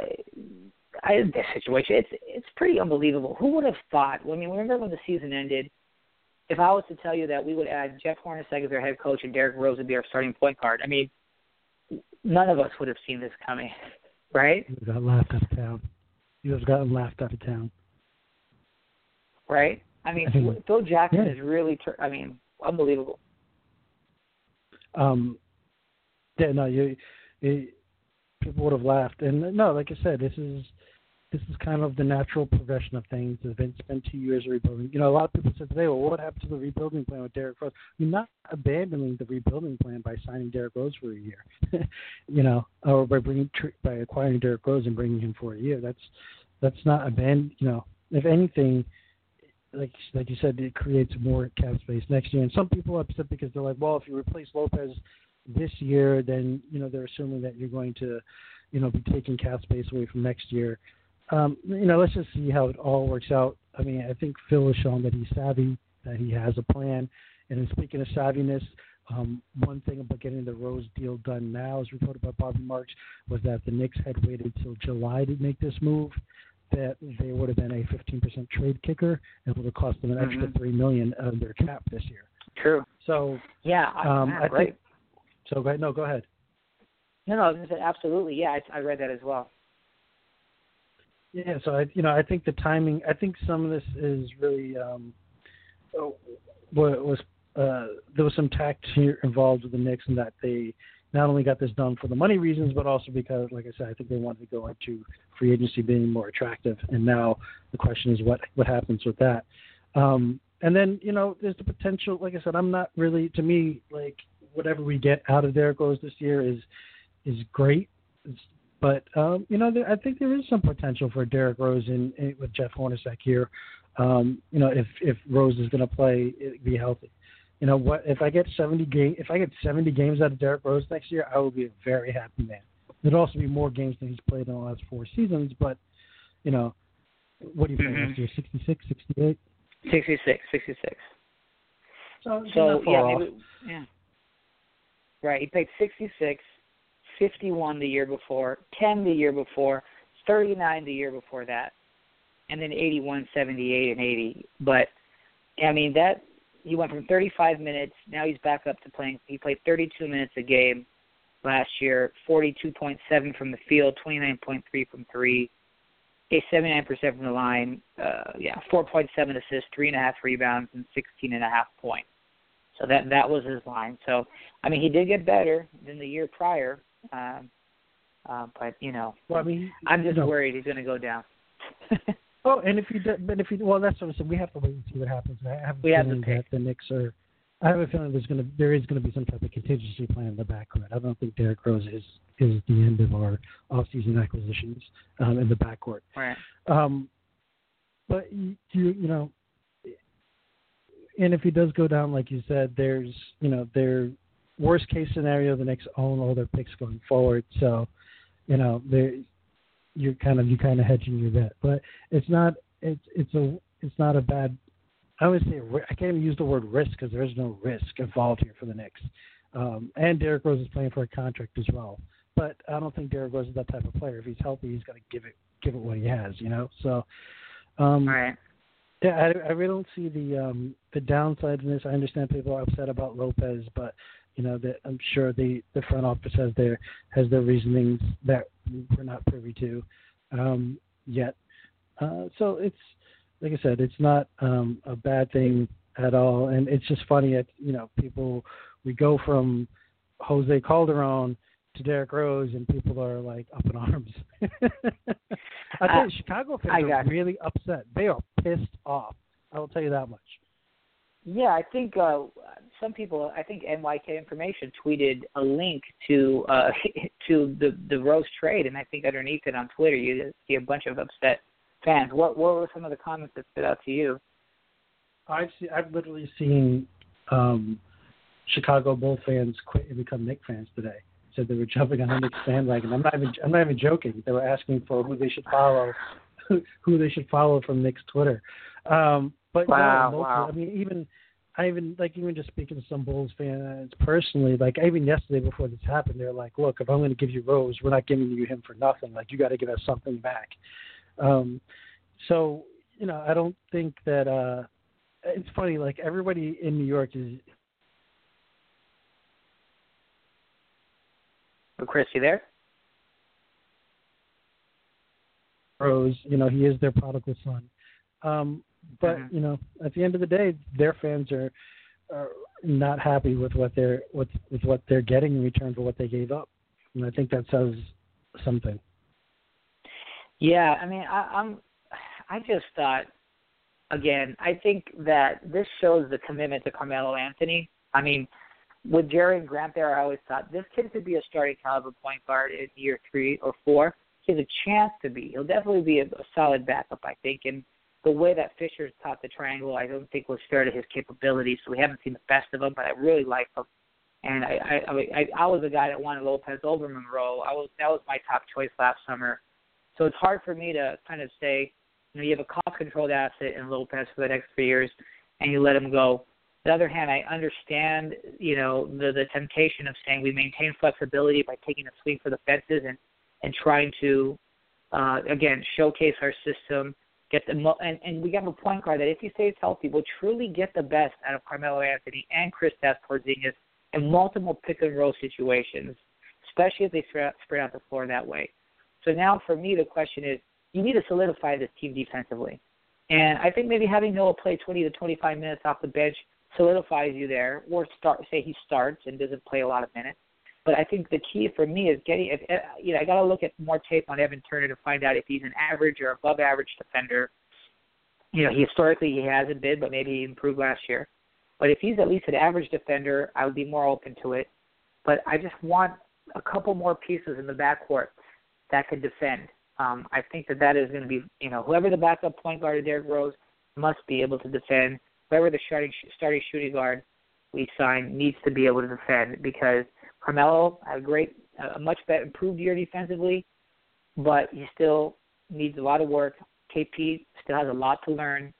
I this situation it's it's pretty unbelievable. Who would have thought? I mean, remember when the season ended? If I was to tell you that we would add Jeff Hornacek as our head coach and Derrick Rose would be our starting point guard, I mean, none of us would have seen this coming, right? You got laughed out of town. You have gotten laughed out of town. Right. I mean, I think, Phil Jackson yeah. is really, I mean, unbelievable. Um, yeah, no, you, you, people would have laughed, and no, like I said, this is this is kind of the natural progression of things. It's been, it's two years rebuilding. You know, a lot of people said today, well, what happened to the rebuilding plan with Derrick Rose? You're not abandoning the rebuilding plan by signing Derrick Rose for a year, you know, or by bringing by acquiring Derrick Rose and bringing him for a year. That's that's not abandon. You know, if anything, like like you said, it creates more cap space next year. And some people are upset because they're like, well, if you replace Lopez this year, then you know they're assuming that you're going to, you know, be taking cap space away from next year. Um, you know, let's just see how it all works out. I mean, I think Phil has shown that he's savvy, that he has a plan. And in speaking of savviness, um, one thing about getting the Rose deal done now, as reported by Bobby Marks, was that the Knicks had waited till July to make this move. That they would have been a 15% trade kicker and would have cost them an extra Mhm. three million of their cap this year. True. So, Yeah. I, um, yeah, I right. think. So go ahead. No, go ahead. No, no, I was gonna say absolutely. Yeah, I, I read that as well. Yeah, so I, you know, I think the timing. I think some of this is really um, uh, wa- was uh, there was some tact here involved with the Knicks in that they not only got this done for the money reasons, but also because, like I said, I think they wanted to go into free agency being more attractive. And now the question is what what happens with that. Um, and then you know, there's the potential. Like I said, I'm not really to me like whatever we get out of Derrick Rose this year is is great. It's, but um, you know, there, I think there is some potential for Derrick Rose in, in with Jeff Hornacek here. Um, you know, if if Rose is going to play, it, be healthy. You know what? If I get 70 game, if I get 70 games out of Derrick Rose next year, I will be a very happy man. There'd also be more games than he's played in the last four seasons. But you know, what do you think Mhm. next year? 66, 68. 66, 66. So, So yeah, maybe, yeah. Right. He played 66, 51 the year before, 10 the year before, 39 the year before that, and then 81, 78, and 80. But I mean that he went from 35 minutes. Now he's back up to playing. He played 32 minutes a game last year, 42.7 from the field, 29.3 from three, a 79% from the line. Uh, yeah, 4.7 assists, three and a half rebounds, and 16 and a half points. So that that was his line. So I mean, he did get better than the year prior. Um, uh, but you know, Well, I mean, I'm just you know, worried he's going to go down. Oh, and if you do, but if you well, that's what I said. We have to wait and see what happens. I have a We have to feeling that the Knicks are. I have a feeling there's going to there is going to be some type of contingency plan in the backcourt. I don't think Derrick Rose is is the end of our off-season acquisitions um, in the backcourt. right. Um, but you you know, and if he does go down, like you said, there's you know their worst case scenario, the Knicks own all their picks going forward. So, you know, there you're kind of you kind of hedging your bet, but it's not it's it's a it's not a bad. I would say I can't even use the word risk because there is no risk involved here for the Knicks. Um, and Derrick Rose is playing for a contract as well. But I don't think Derrick Rose is that type of player. If he's healthy, he's got to give it give it what he has, you know. So, um, All right. yeah, I, I really don't see the um, the downside in this. I understand people are upset about Lopez, but you know that I'm sure the the front office has their has their reasonings that we're not privy to um, yet. Uh, so it's like I said, it's not um, a bad thing at all, and it's just funny that you know people we go from Jose Calderon to Derrick Rose, and people are like up in arms. I tell Uh, Chicago fans are really upset. They are pissed off. I will tell you that much. Yeah, I think uh, some people. I think NYK Information tweeted a link to uh, to the the Rose trade, and I think underneath it on Twitter you see a bunch of upset fans. What what were some of the comments that stood out to you? I've I've literally seen um, Chicago Bull fans quit and become Knick fans today. Said they were jumping on the Knicks bandwagon. I'm not even I'm not even joking. They were asking for who they should follow, who they should follow from Knicks Twitter. Um, but Wow, no, wow. I mean, even I even like even just speaking to some Bulls fans personally, like even yesterday before this happened, they're like, "Look, if I'm going to give you Rose, we're not giving you him for nothing. Like you got to give us something back." Um, so you know, I don't think that. uh it's funny, like everybody in New York is Oh, Chris, you there? Rose, you know, he is their prodigal son. Um, but Mhm. you know, at the end of the day, their fans are are not happy with what they're with with what they're getting in return for what they gave up, and I think that says something. Yeah, I mean, I, I'm. I just thought, again, I think that this shows the commitment to Carmelo Anthony. I mean, with Jerian Grant there, I always thought this kid could be a starting caliber point guard in year three or four. He has a chance to be. He'll definitely be a, a solid backup, I think. And the way that Fisher's taught the triangle, I don't think was fair to his capabilities. So we haven't seen the best of him, but I really like him. And I I I, I was the guy that wanted Lopez over Monroe. I was that was my top choice last summer. So it's hard for me to kind of say, you know, you have a cost controlled asset in Lopez for the next three years, and you let him go. On the other hand, I understand, you know, the the temptation of saying we maintain flexibility by taking a swing for the fences and and trying to, uh, again, showcase our system, get the mo- and and we have a point guard that if he stays healthy will truly get the best out of Carmelo Anthony and Kristaps Porzingis in multiple pick and roll situations, especially if they spread out, spread out the floor that way. So now for me, the question is, you need to solidify this team defensively. And I think maybe having Noah play 20 to 25 minutes off the bench solidifies you there, or start say he starts and doesn't play a lot of minutes. But I think the key for me is getting. If, you know, I got to look at more tape on Evan Turner to find out if he's an average or above average defender. You know, historically he hasn't been, but maybe he improved last year. But if he's at least an average defender, I would be more open to it. But I just want a couple more pieces in the backcourt that can defend. Um, I think that that is going to be, you know, whoever the backup point guard of Derrick Rose must be able to defend. Whoever the starting starting shooting guard we sign needs to be able to defend because Carmelo had a great, a much better, improved year defensively, but he still needs a lot of work. KP still has a lot to learn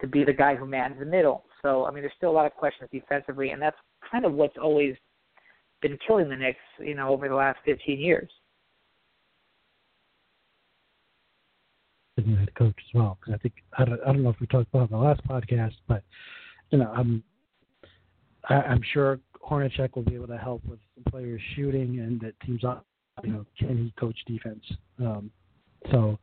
to be the guy who mans the middle. So I mean, there's still a lot of questions defensively, and that's kind of what's always been killing the Knicks, you know, over the last 15 years. the head coach as well. Because I think I don't, I don't know if we talked about it on the last podcast, but you know I'm I, I'm sure Hornacek will be able to help with players shooting and that teams up. You know, can he coach defense? Um, so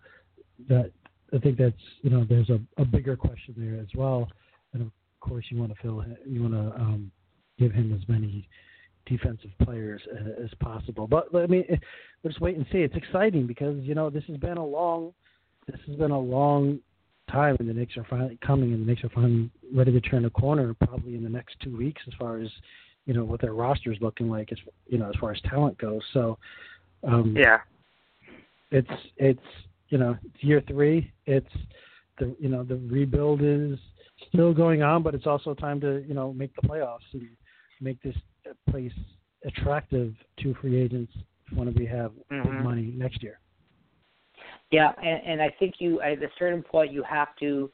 that I think that's you know there's a, a bigger question there as well, and of course you want to fill you want to um, give him as many defensive players as, as possible. But I mean, let's wait and see. It's exciting because you know this has been a long this has been a long time, and the Knicks are finally coming, and the Knicks are finally ready to turn a corner, probably in the next two weeks, as far as you know what their roster is looking like, as you know, as far as talent goes. So, um, yeah, it's it's you know it's year three. It's the you know the rebuild is still going on, but it's also time to you know make the playoffs and make this place attractive to free agents when we have mm-hmm. big money next year. Yeah, and, and I think you at a certain point you have to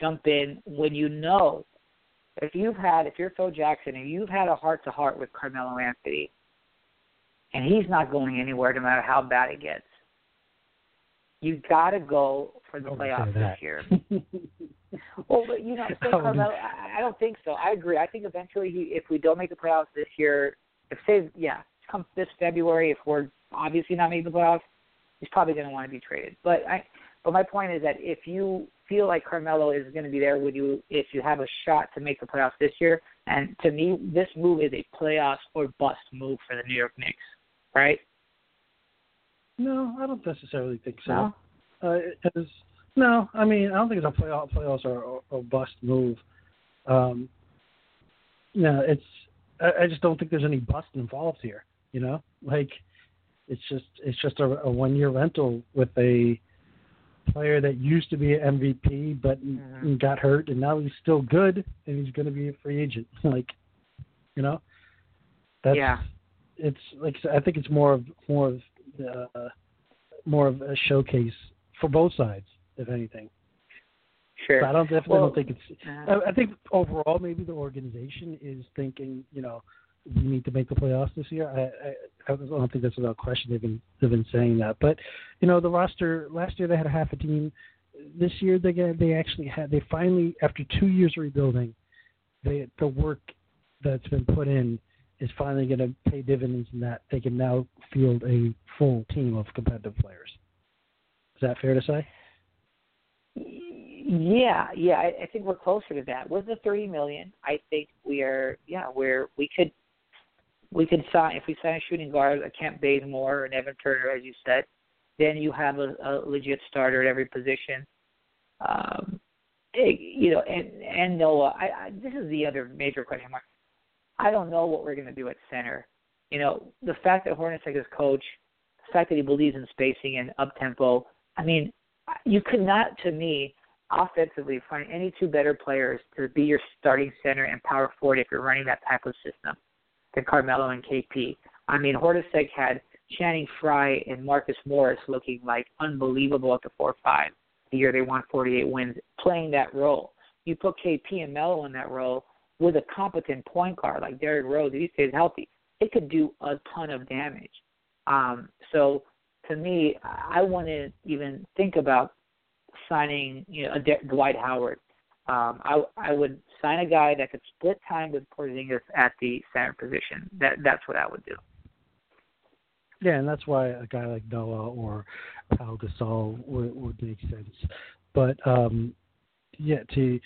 jump in when you know if you've had if you're Phil Jackson and you've had a heart to heart with Carmelo Anthony and he's not going anywhere no matter how bad it gets. You got to go for the playoffs this year. well, but you know, say Carmelo, I, I don't think so. I agree. I think eventually, he, if we don't make the playoffs this year, if say yeah, come this February, if we're obviously not making the playoffs, he's probably going to want to be traded. But I, but my point is that if you feel like Carmelo is going to be there with you, if you have a shot to make the playoffs this year, and to me, this move is a playoffs or bust move for the New York Knicks, right? No, I don't necessarily think so. No, uh, no I mean I don't think it's a playoff playoffs or, or, or bust move. Um, no, it's I, I just don't think there's any bust involved here. You know, like it's just it's just a, a one year rental with a player that used to be an MVP but mm-hmm. got hurt and now he's still good and he's going to be a free agent. like, you know, that's yeah. It's like I think it's more of more of uh, more of a showcase for both sides, if anything. Sure. But I don't definitely well, don't think it's. uh, I, I think overall, maybe the organization is thinking, you know, we need to make the playoffs this year. I, I, I don't think that's without question. They've been they've been saying that, but you know the roster last year they had a half a team. This year they get, they actually had they finally after two years of rebuilding, they the work that's been put in is finally going to pay dividends in that they can now field a full team of competitive players. Is that fair to say? Yeah, yeah, I, I think we're closer to that. With the thirty million, I think we are. Yeah, where we could we could sign if we sign a shooting guard, a Kent Bazemore and Evan Turner, as you said, then you have a, a legit starter at every position. Um, it, you know, and and Noah, I, I this is the other major question mark. I don't know what we're going to do at center. You know, the fact that Hornacek is coach, the fact that he believes in spacing and up tempo. I mean, you could not, to me, offensively find any two better players to be your starting center and power forward if you're running that type of system. Than Carmelo and KP. I mean, Hornacek had Channing Frye and Marcus Morris looking like unbelievable at the four five the year they won 48 wins, playing that role. You put KP and Melo in that role with a competent point guard like Derrick Rose, if he stays healthy, it could do a ton of damage. Um, so to me, I wouldn't even think about signing, you know, a De- Dwight Howard. Um, I I would sign a guy that could split time with Porzingis at the center position. That that's what I would do. Yeah, and that's why a guy like Noah or Pau Gasol would, would make sense. But um, yeah, to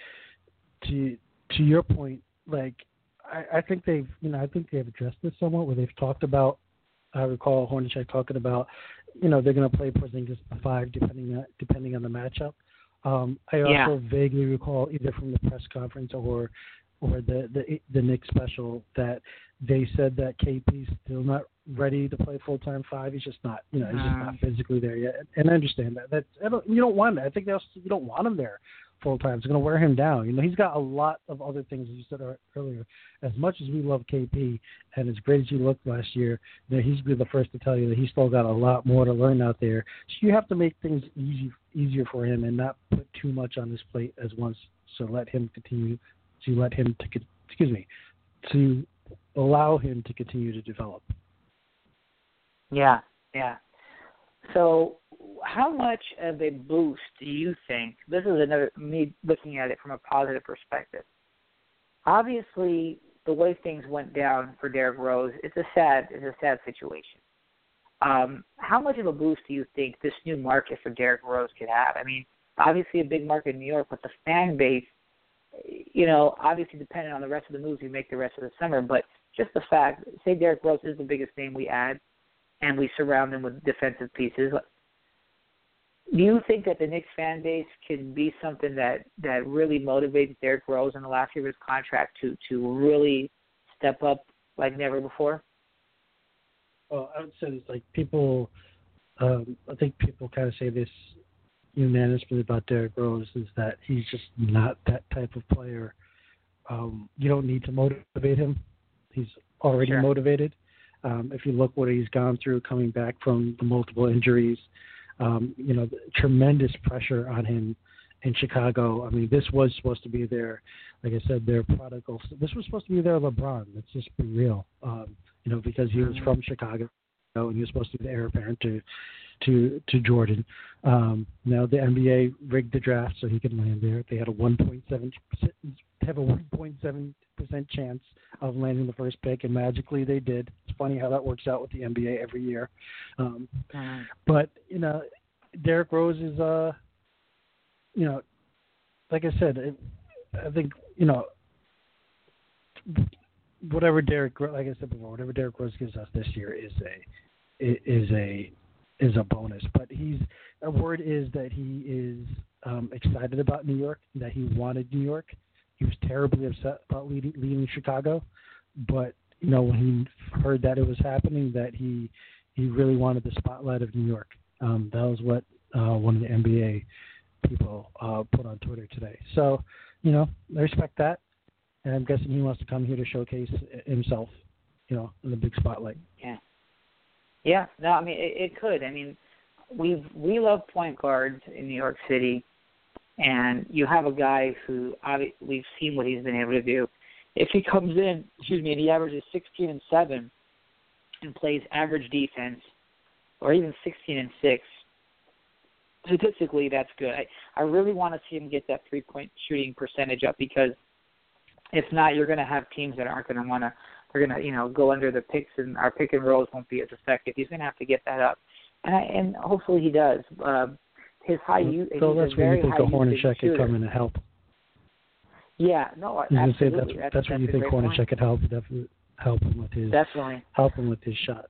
to to your point, like I, I think they've you know I think they've addressed this somewhat where they've talked about. I recall Hornacek talking about, you know, they're going to play Porzingis five depending on depending on the matchup. Um, I also yeah. vaguely recall either from the press conference or or the the the Knicks special that they said that KP's still not ready to play full time five. He's just not, you know, he's just not physically there yet. And I understand that. That's I don't, you don't want that. I think that's you don't want him there full time. It's going to wear him down. You know, he's got a lot of other things, as you said earlier. As much as we love KP and as great as he looked last year, know, he's been the first to tell you that he's still got a lot more to learn out there. So you have to make things easy easier for him and not put too much on his plate as once. So let him continue to let him to excuse me to allow him to continue to develop. Yeah, yeah. So, how much of a boost do you think? This is another me looking at it from a positive perspective. Obviously, the way things went down for Derrick Rose, it's a sad, it's a sad situation. Um, how much of a boost do you think this new market for Derrick Rose could have? I mean, obviously a big market in New York, but the fan base, you know, obviously depending on the rest of the moves we make the rest of the summer, but just the fact, say Derrick Rose is the biggest name we add, and we surround them with defensive pieces. Do you think that the Knicks fan base can be something that that really motivates Derrick Rose in the last year of his contract to to really step up like never before? Well, I would say it's like people. Um, I think people kind of say this unanimously about Derrick Rose is that he's just not that type of player. Um, you don't need to motivate him; he's already sure. motivated. Um, if you look what he's gone through coming back from the multiple injuries, um, you know, tremendous pressure on him in Chicago. I mean, this was supposed to be their, like I said, their prodigal. This was supposed to be their LeBron. Let's just be real. Um, you know, because he was from Chicago and he was supposed to be the heir apparent to to to Jordan. Um, now the NBA rigged the draft so he could land there. They had a 1.7 have a 1.7 percent chance of landing the first pick, and magically they did. It's funny how that works out with the NBA every year. Um, uh-huh. But you know, Derrick Rose is, uh, you know, like I said, it, I think you know, whatever Derrick, like I said before, whatever Derrick Rose gives us this year is a is a is a bonus. But he's a word is that he is um, excited about New York, that he wanted New York, he was terribly upset about leaving, leaving Chicago, but you know when he heard that it was happening, that he he really wanted the spotlight of New York. Um, that was what uh, one of the NBA people uh, put on Twitter today. So, you know, I respect that, and I'm guessing he wants to come here to showcase himself, you know, in the big spotlight. Yeah. Yeah. No, I mean it, it could. I mean, we we love point guards in New York City and you have a guy who we've seen what he's been able to do. If he comes in, excuse me, and he averages 16 and seven, and plays average defense, or even 16 and six, statistically that's good. I, I really want to see him get that three point shooting percentage up because if not, you're going to have teams that aren't going to want to. Going to, you know, go under the picks, and our pick and rolls won't be as effective. He's going to have to get that up, and I, and hopefully he does. Uh, his high use. So that's where you think a Hornacek could come in and help. Yeah, no, I was absolutely. Say that's, that's, that's where you think Hornacek could help definitely help him with his definitely help him with his shot.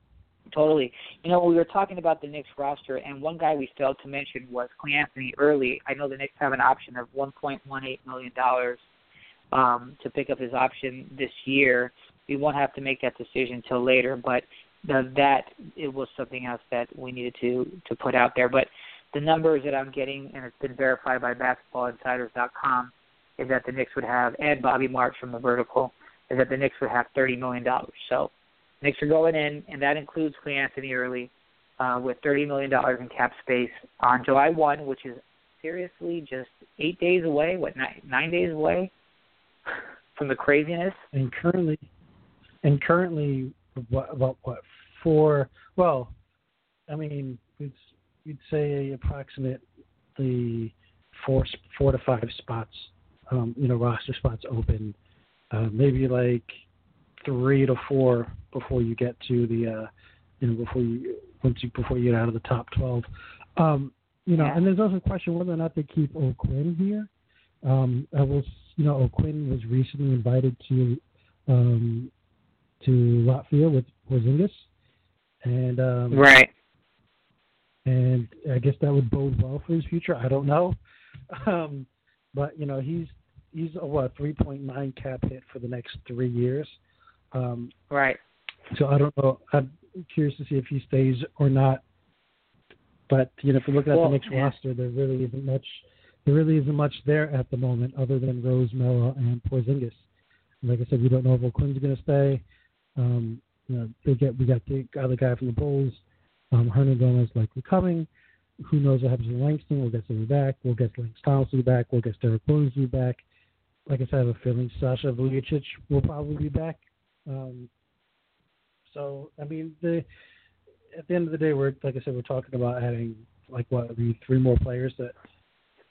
Totally. You know, we were talking about the Knicks roster, and one guy we failed to mention was Cleanthony Early. I know the Knicks have an option of $1.18 million um, to pick up his option this year. We won't have to make that decision until later, but the, that it was something else that we needed to to put out there. But the numbers that I'm getting, and it's been verified by BasketballInsiders.com, is that the Knicks would have and Bobby Marks from the vertical is that the Knicks would have thirty million dollars. So Knicks are going in, and that includes Cleanthony Early uh, with thirty million dollars in cap space on July one, which is seriously just eight days away. What nine, nine days away from the craziness? And currently, and currently, what about what four? Well, I mean, we'd we'd say approximately four four to five spots, um, you know, roster spots open. Uh, maybe like three to four before you get to the, uh, you know, before you once you before you get out of the top twelve. Um, you know, Yeah. and there's also a question whether or not they keep O'Quinn here. Um, I was, you know, O'Quinn was recently invited to um, to Latvia with Porzingis, and um, Right. and I guess that would bode well for his future. I don't know, um, but you know he's he's a what three point nine cap hit for the next three years. Um, Right. so I don't know. I'm curious to see if he stays or not. But you know, if you look at Well, the Knicks yeah. roster, there really isn't much. There really isn't much there at the moment, other than Rose, Melo, and Porzingis. And like I said, we don't know if O'Quinn's going to stay. Um, you know, they get we got the other guy from the Bulls, um, Hernangomez likely coming. Who knows what happens to Langston? We'll get Silly back. We'll get Lance Thomas back. We'll get Derrick Williams back. Like I said, I have a feeling Sasha Vujacic will probably be back. Um, so I mean, the at the end of the day, we're like I said, we're talking about adding like what three more players that,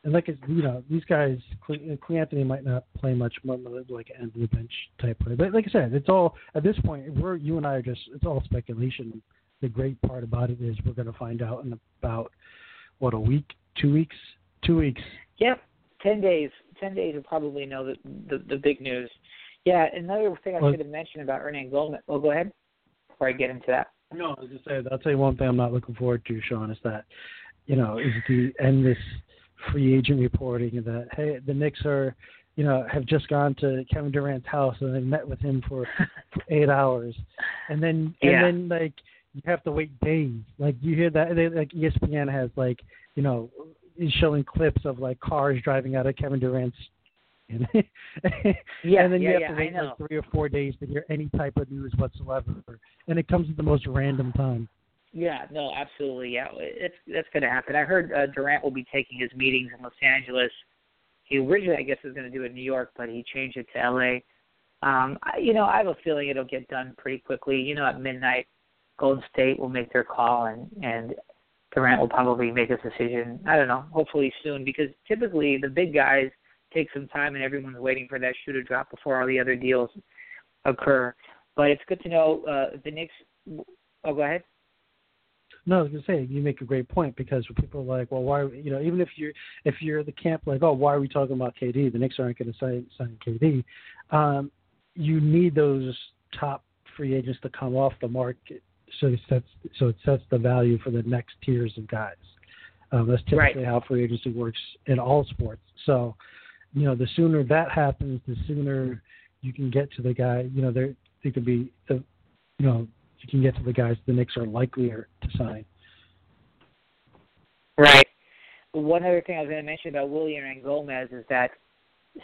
and like you know these guys, Cle uh, Cleanthony might not play much more like end of the bench type player, but like I said, it's all at this point. We're you and I are just it's all speculation. The great part about it is we're going to find out in about what a week, two weeks, two weeks. Yep. Ten days. Ten days will probably know the the, the big news. Yeah. Another thing I Well- should have mentioned about Hernangomez. Well, oh, go ahead. Before I get into that. No, I was just saying. I'll tell you one thing I'm not looking forward to, Sean, is that you know is the endless free agent reporting that hey the Knicks are you know have just gone to Kevin Durant's house and they met with him for, for eight hours, and then Yeah. and then like you have to wait days. Like you hear that they, like ESPN has like you know is showing clips of like cars driving out of Kevin Durant's. Yeah, and then yeah, you have yeah, to wait like three or four days to hear any type of news whatsoever, and it comes at the most random time. Yeah, no, absolutely. Yeah, it's that's going to happen. I heard uh, Durant will be taking his meetings in Los Angeles. He originally, I guess, was going to do it in New York, but he changed it to L.A. Um, I, you know, I have a feeling it'll get done pretty quickly. You know, at midnight, Golden State will make their call, and and Durant will probably make his decision. I don't know, hopefully soon, because typically the big guys take some time, and everyone's waiting for that shoe to drop before all the other deals occur. But it's good to know uh, the Knicks. Oh, go ahead. No, I was gonna say you make a great point because people are like, well, why? You know, even if you're if you're the camp like, oh, why are we talking about KD? The Knicks aren't going to sign sign KD. Um, you need those top free agents to come off the market, so it sets so it sets the value for the next tiers of guys. Um, that's typically Right. how free agency works in all sports. So, you know, the sooner that happens, the sooner you can get to the guy. You know, there they could be the, you know, you can get to the guys the Knicks are likelier to sign. Right. One other thing I was going to mention about Willy Hernangomez is that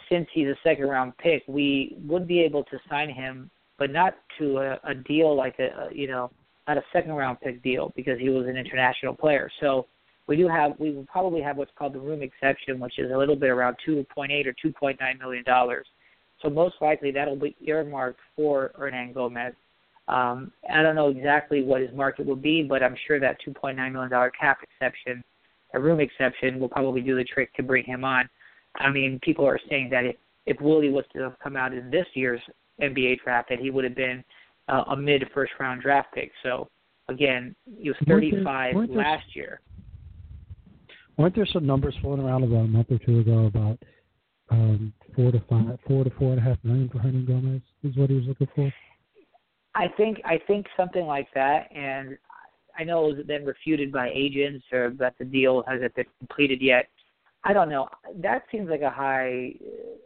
since he's a second round pick, we would be able to sign him, but not to a, a deal like a, a you know not a second round pick deal because he was an international player. So we do have we will probably have what's called the room exception, which is a little bit around two point eight or two point nine million dollars. So most likely that'll be earmarked for Hernangomez. Um, I don't know exactly what his market will be, but I'm sure that $2.9 million cap exception, a room exception, will probably do the trick to bring him on. I mean, people are saying that if, if Willy was to have come out in this year's NBA draft, that he would have been uh, a mid first round draft pick. So, again, he was Weren't there- 35 weren't there- last year. Weren't there some numbers floating around about a month or two ago about um, four to five, four to four and a half million for Hernangomez is what he was looking for? I think I think something like that, and I know it was then refuted by agents or that the deal hasn't been completed yet. I don't know. That seems like a high.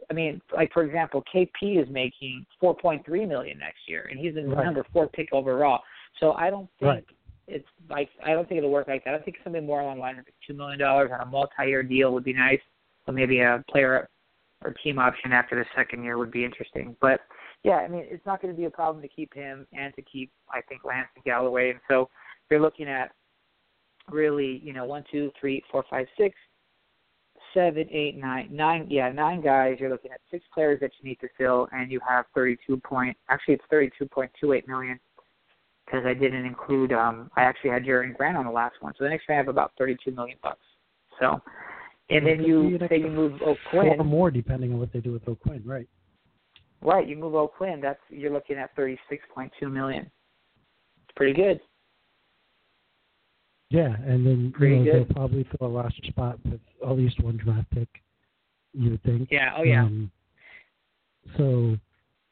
I mean, like for example, KP is making 4.3 million next year, and he's in the Right. number four pick overall. So I don't think Right. it's like I don't think it'll work like that. I think something more along the lines of two million dollars on a multi-year deal would be nice, or maybe a player or team option after the second year would be interesting. But yeah, I mean, it's not going to be a problem to keep him and to keep, I think, Lance and Galloway. And so you're looking at really, you know, one, two, three, four, five, six, seven, eight, nine, nine. Yeah, nine guys. You're looking at six players that you need to fill, and you have 32 point. Actually, it's 32.28 million because I didn't include. um I actually had Jerian Grant on the last one, so the next I have about 32 million bucks. So, and then you say you move O'Quinn. Or more, depending on what they do with O'Quinn, right? Right, you move O'Quinn. That's you're looking at 36.2 million. It's pretty good. Yeah, and then Pretty you know, good. they'll probably fill a roster spot with at least one draft pick. You would think. Yeah. Oh yeah. Um, so,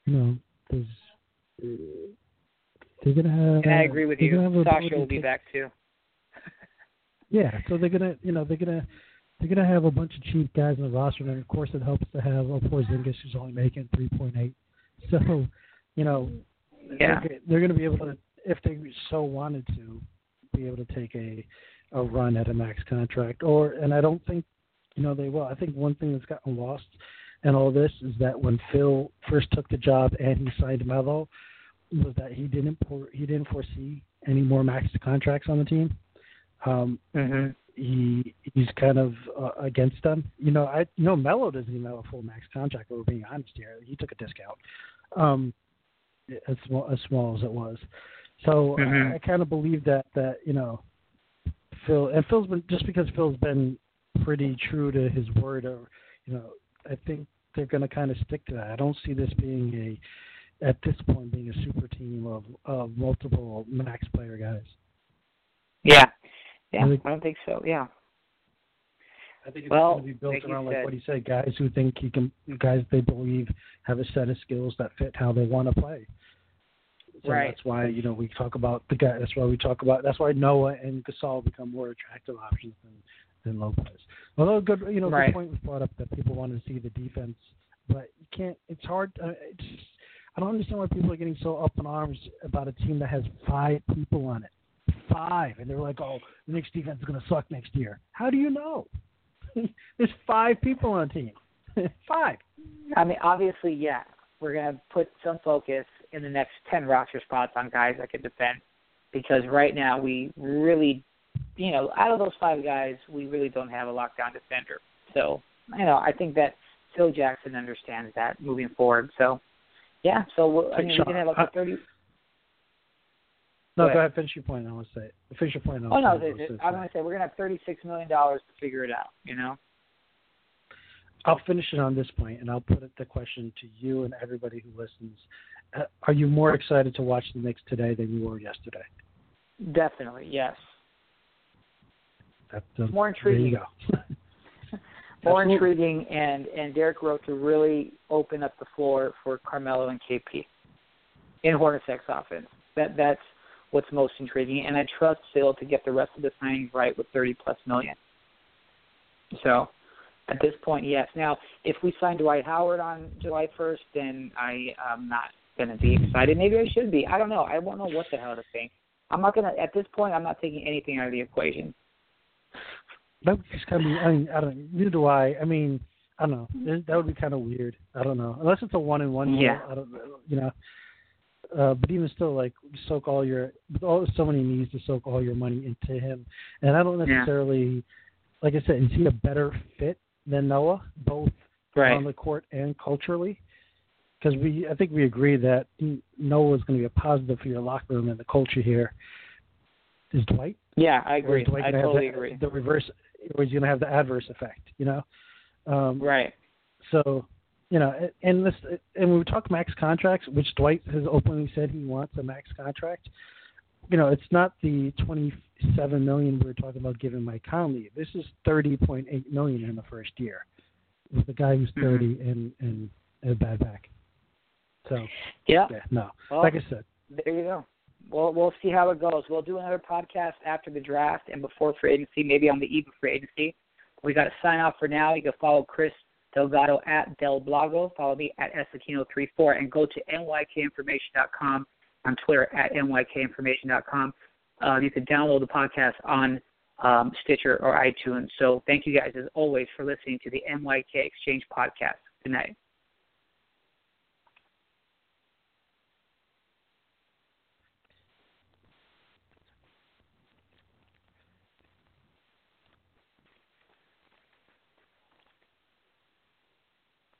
you know, there's uh, they're gonna have. and I agree with you. gonna have ability Sasha will be take- back too. Yeah, so they're gonna, you know, they're gonna they're gonna have a bunch of cheap guys in the roster, and then of course it helps to have a Porzingis who's only making three point eight. So, you know, Yeah. they're, they're going to be able to, if they so wanted to, be able to take a a run at a max contract. Or, and I don't think, you know, they will. I think one thing that's gotten lost in all this is that when Phil first took the job and he signed Melo, was that he didn't pour, he didn't foresee any more max contracts on the team. Um, hmm he he's kind of uh, against them. You know, I you know Melo doesn't even have a full max contract. If we're being honest here. He took a discount, um, as small as small as it was. So Mhm. I, I kind of believe that that you know Phil and Phil's been just because Phil's been pretty true to his word. Or you know, I think they're going to kind of stick to that. I don't see this being a at this point being a super team of of multiple max player guys. Yeah. Yeah. I think- I don't think so. Yeah. I think it's Well, going to be built like you around like said- what he said, guys who think he can, guys they believe have a set of skills that fit how they want to play. So Right. that's why you know we talk about the guy. That's why we talk about. That's why Noah and Gasol become more attractive options than than Lopez. Although good, you know, Right. good point was brought up that people want to see the defense, but you can't. It's hard. Uh, it's, I don't understand why people are getting so up in arms about a team that has five people on it. Five, and they're like, "Oh, the Knicks defense is going to suck next year." How do you know? There's five people on a team. five. I mean, obviously, yeah. We're gonna put some focus in the next ten roster spots on guys that can defend, because right now we really, you know, out of those five guys, we really don't have a lockdown defender. So, you know, I think that Phil Jackson understands that moving forward. So, yeah. So we'll, I mean, Sean, we're gonna have like a thirty. No, Go go ahead. Finish your point. I want to say. It. Finish your point. Oh no, saying- I th- was th- gonna I'm say. gonna say we're gonna have thirty-six million dollars to figure it out. You know. I'll finish it on this point, and I'll put the question to you and everybody who listens. Uh, are you more excited to watch the Knicks today than you were yesterday? Definitely, yes. That, uh, More There you intriguing. go. More intriguing, and and Derrick Rose to really open up the floor for Carmelo and KP in Hornacek's offense. That that's what's most intriguing, and I trust Phil to get the rest of the signings right with thirty plus million. So, at this point, yes. Now, if we sign Dwight Howard on July first, then I am not going to be excited. Maybe I should be. I don't know. I won't know what the hell to think. I'm not gonna. At this point, I'm not taking anything out of the equation. That would just kind of be. I mean, I don't. Neither do I. I mean, I don't know. That- would be kind of weird. I don't know. Unless it's a one and one. Yeah. I don't. You know. Uh, but even still, like soak all your, with all so many needs to soak all your money into him, and I don't Yeah. necessarily, like I said, is he a better fit than Noah, both on the court and culturally? Because we, I think we agree that Noah is going to be a positive for your locker room and the culture here. Is Dwight? Yeah, I agree. Dwight I totally the, agree. The reverse, or is he going to have the adverse effect? You know. Um, Right. so, you know, and- and this, and when we talk max contracts, which Dwight has openly said he wants a max contract. You know, it's not the twenty-seven million we were talking about giving Mike Conley. This is thirty point eight million in the first year, with a guy who's Mhm. 30 and and a bad back. So, Yeah. yeah, no, Well, like I said, there you go. Well, we'll see how it goes. We'll do another podcast after the draft and before free agency, maybe on the eve of free agency. We got to sign off for now. You can follow Chris Delgado at Delblogo. Follow me at Esakino34 and go to nykinformation.com on Twitter at nykinformation.com. Uh, you can download the podcast on um, Stitcher or iTunes. So thank you guys as always for listening to the NYK Exchange podcast. Good night.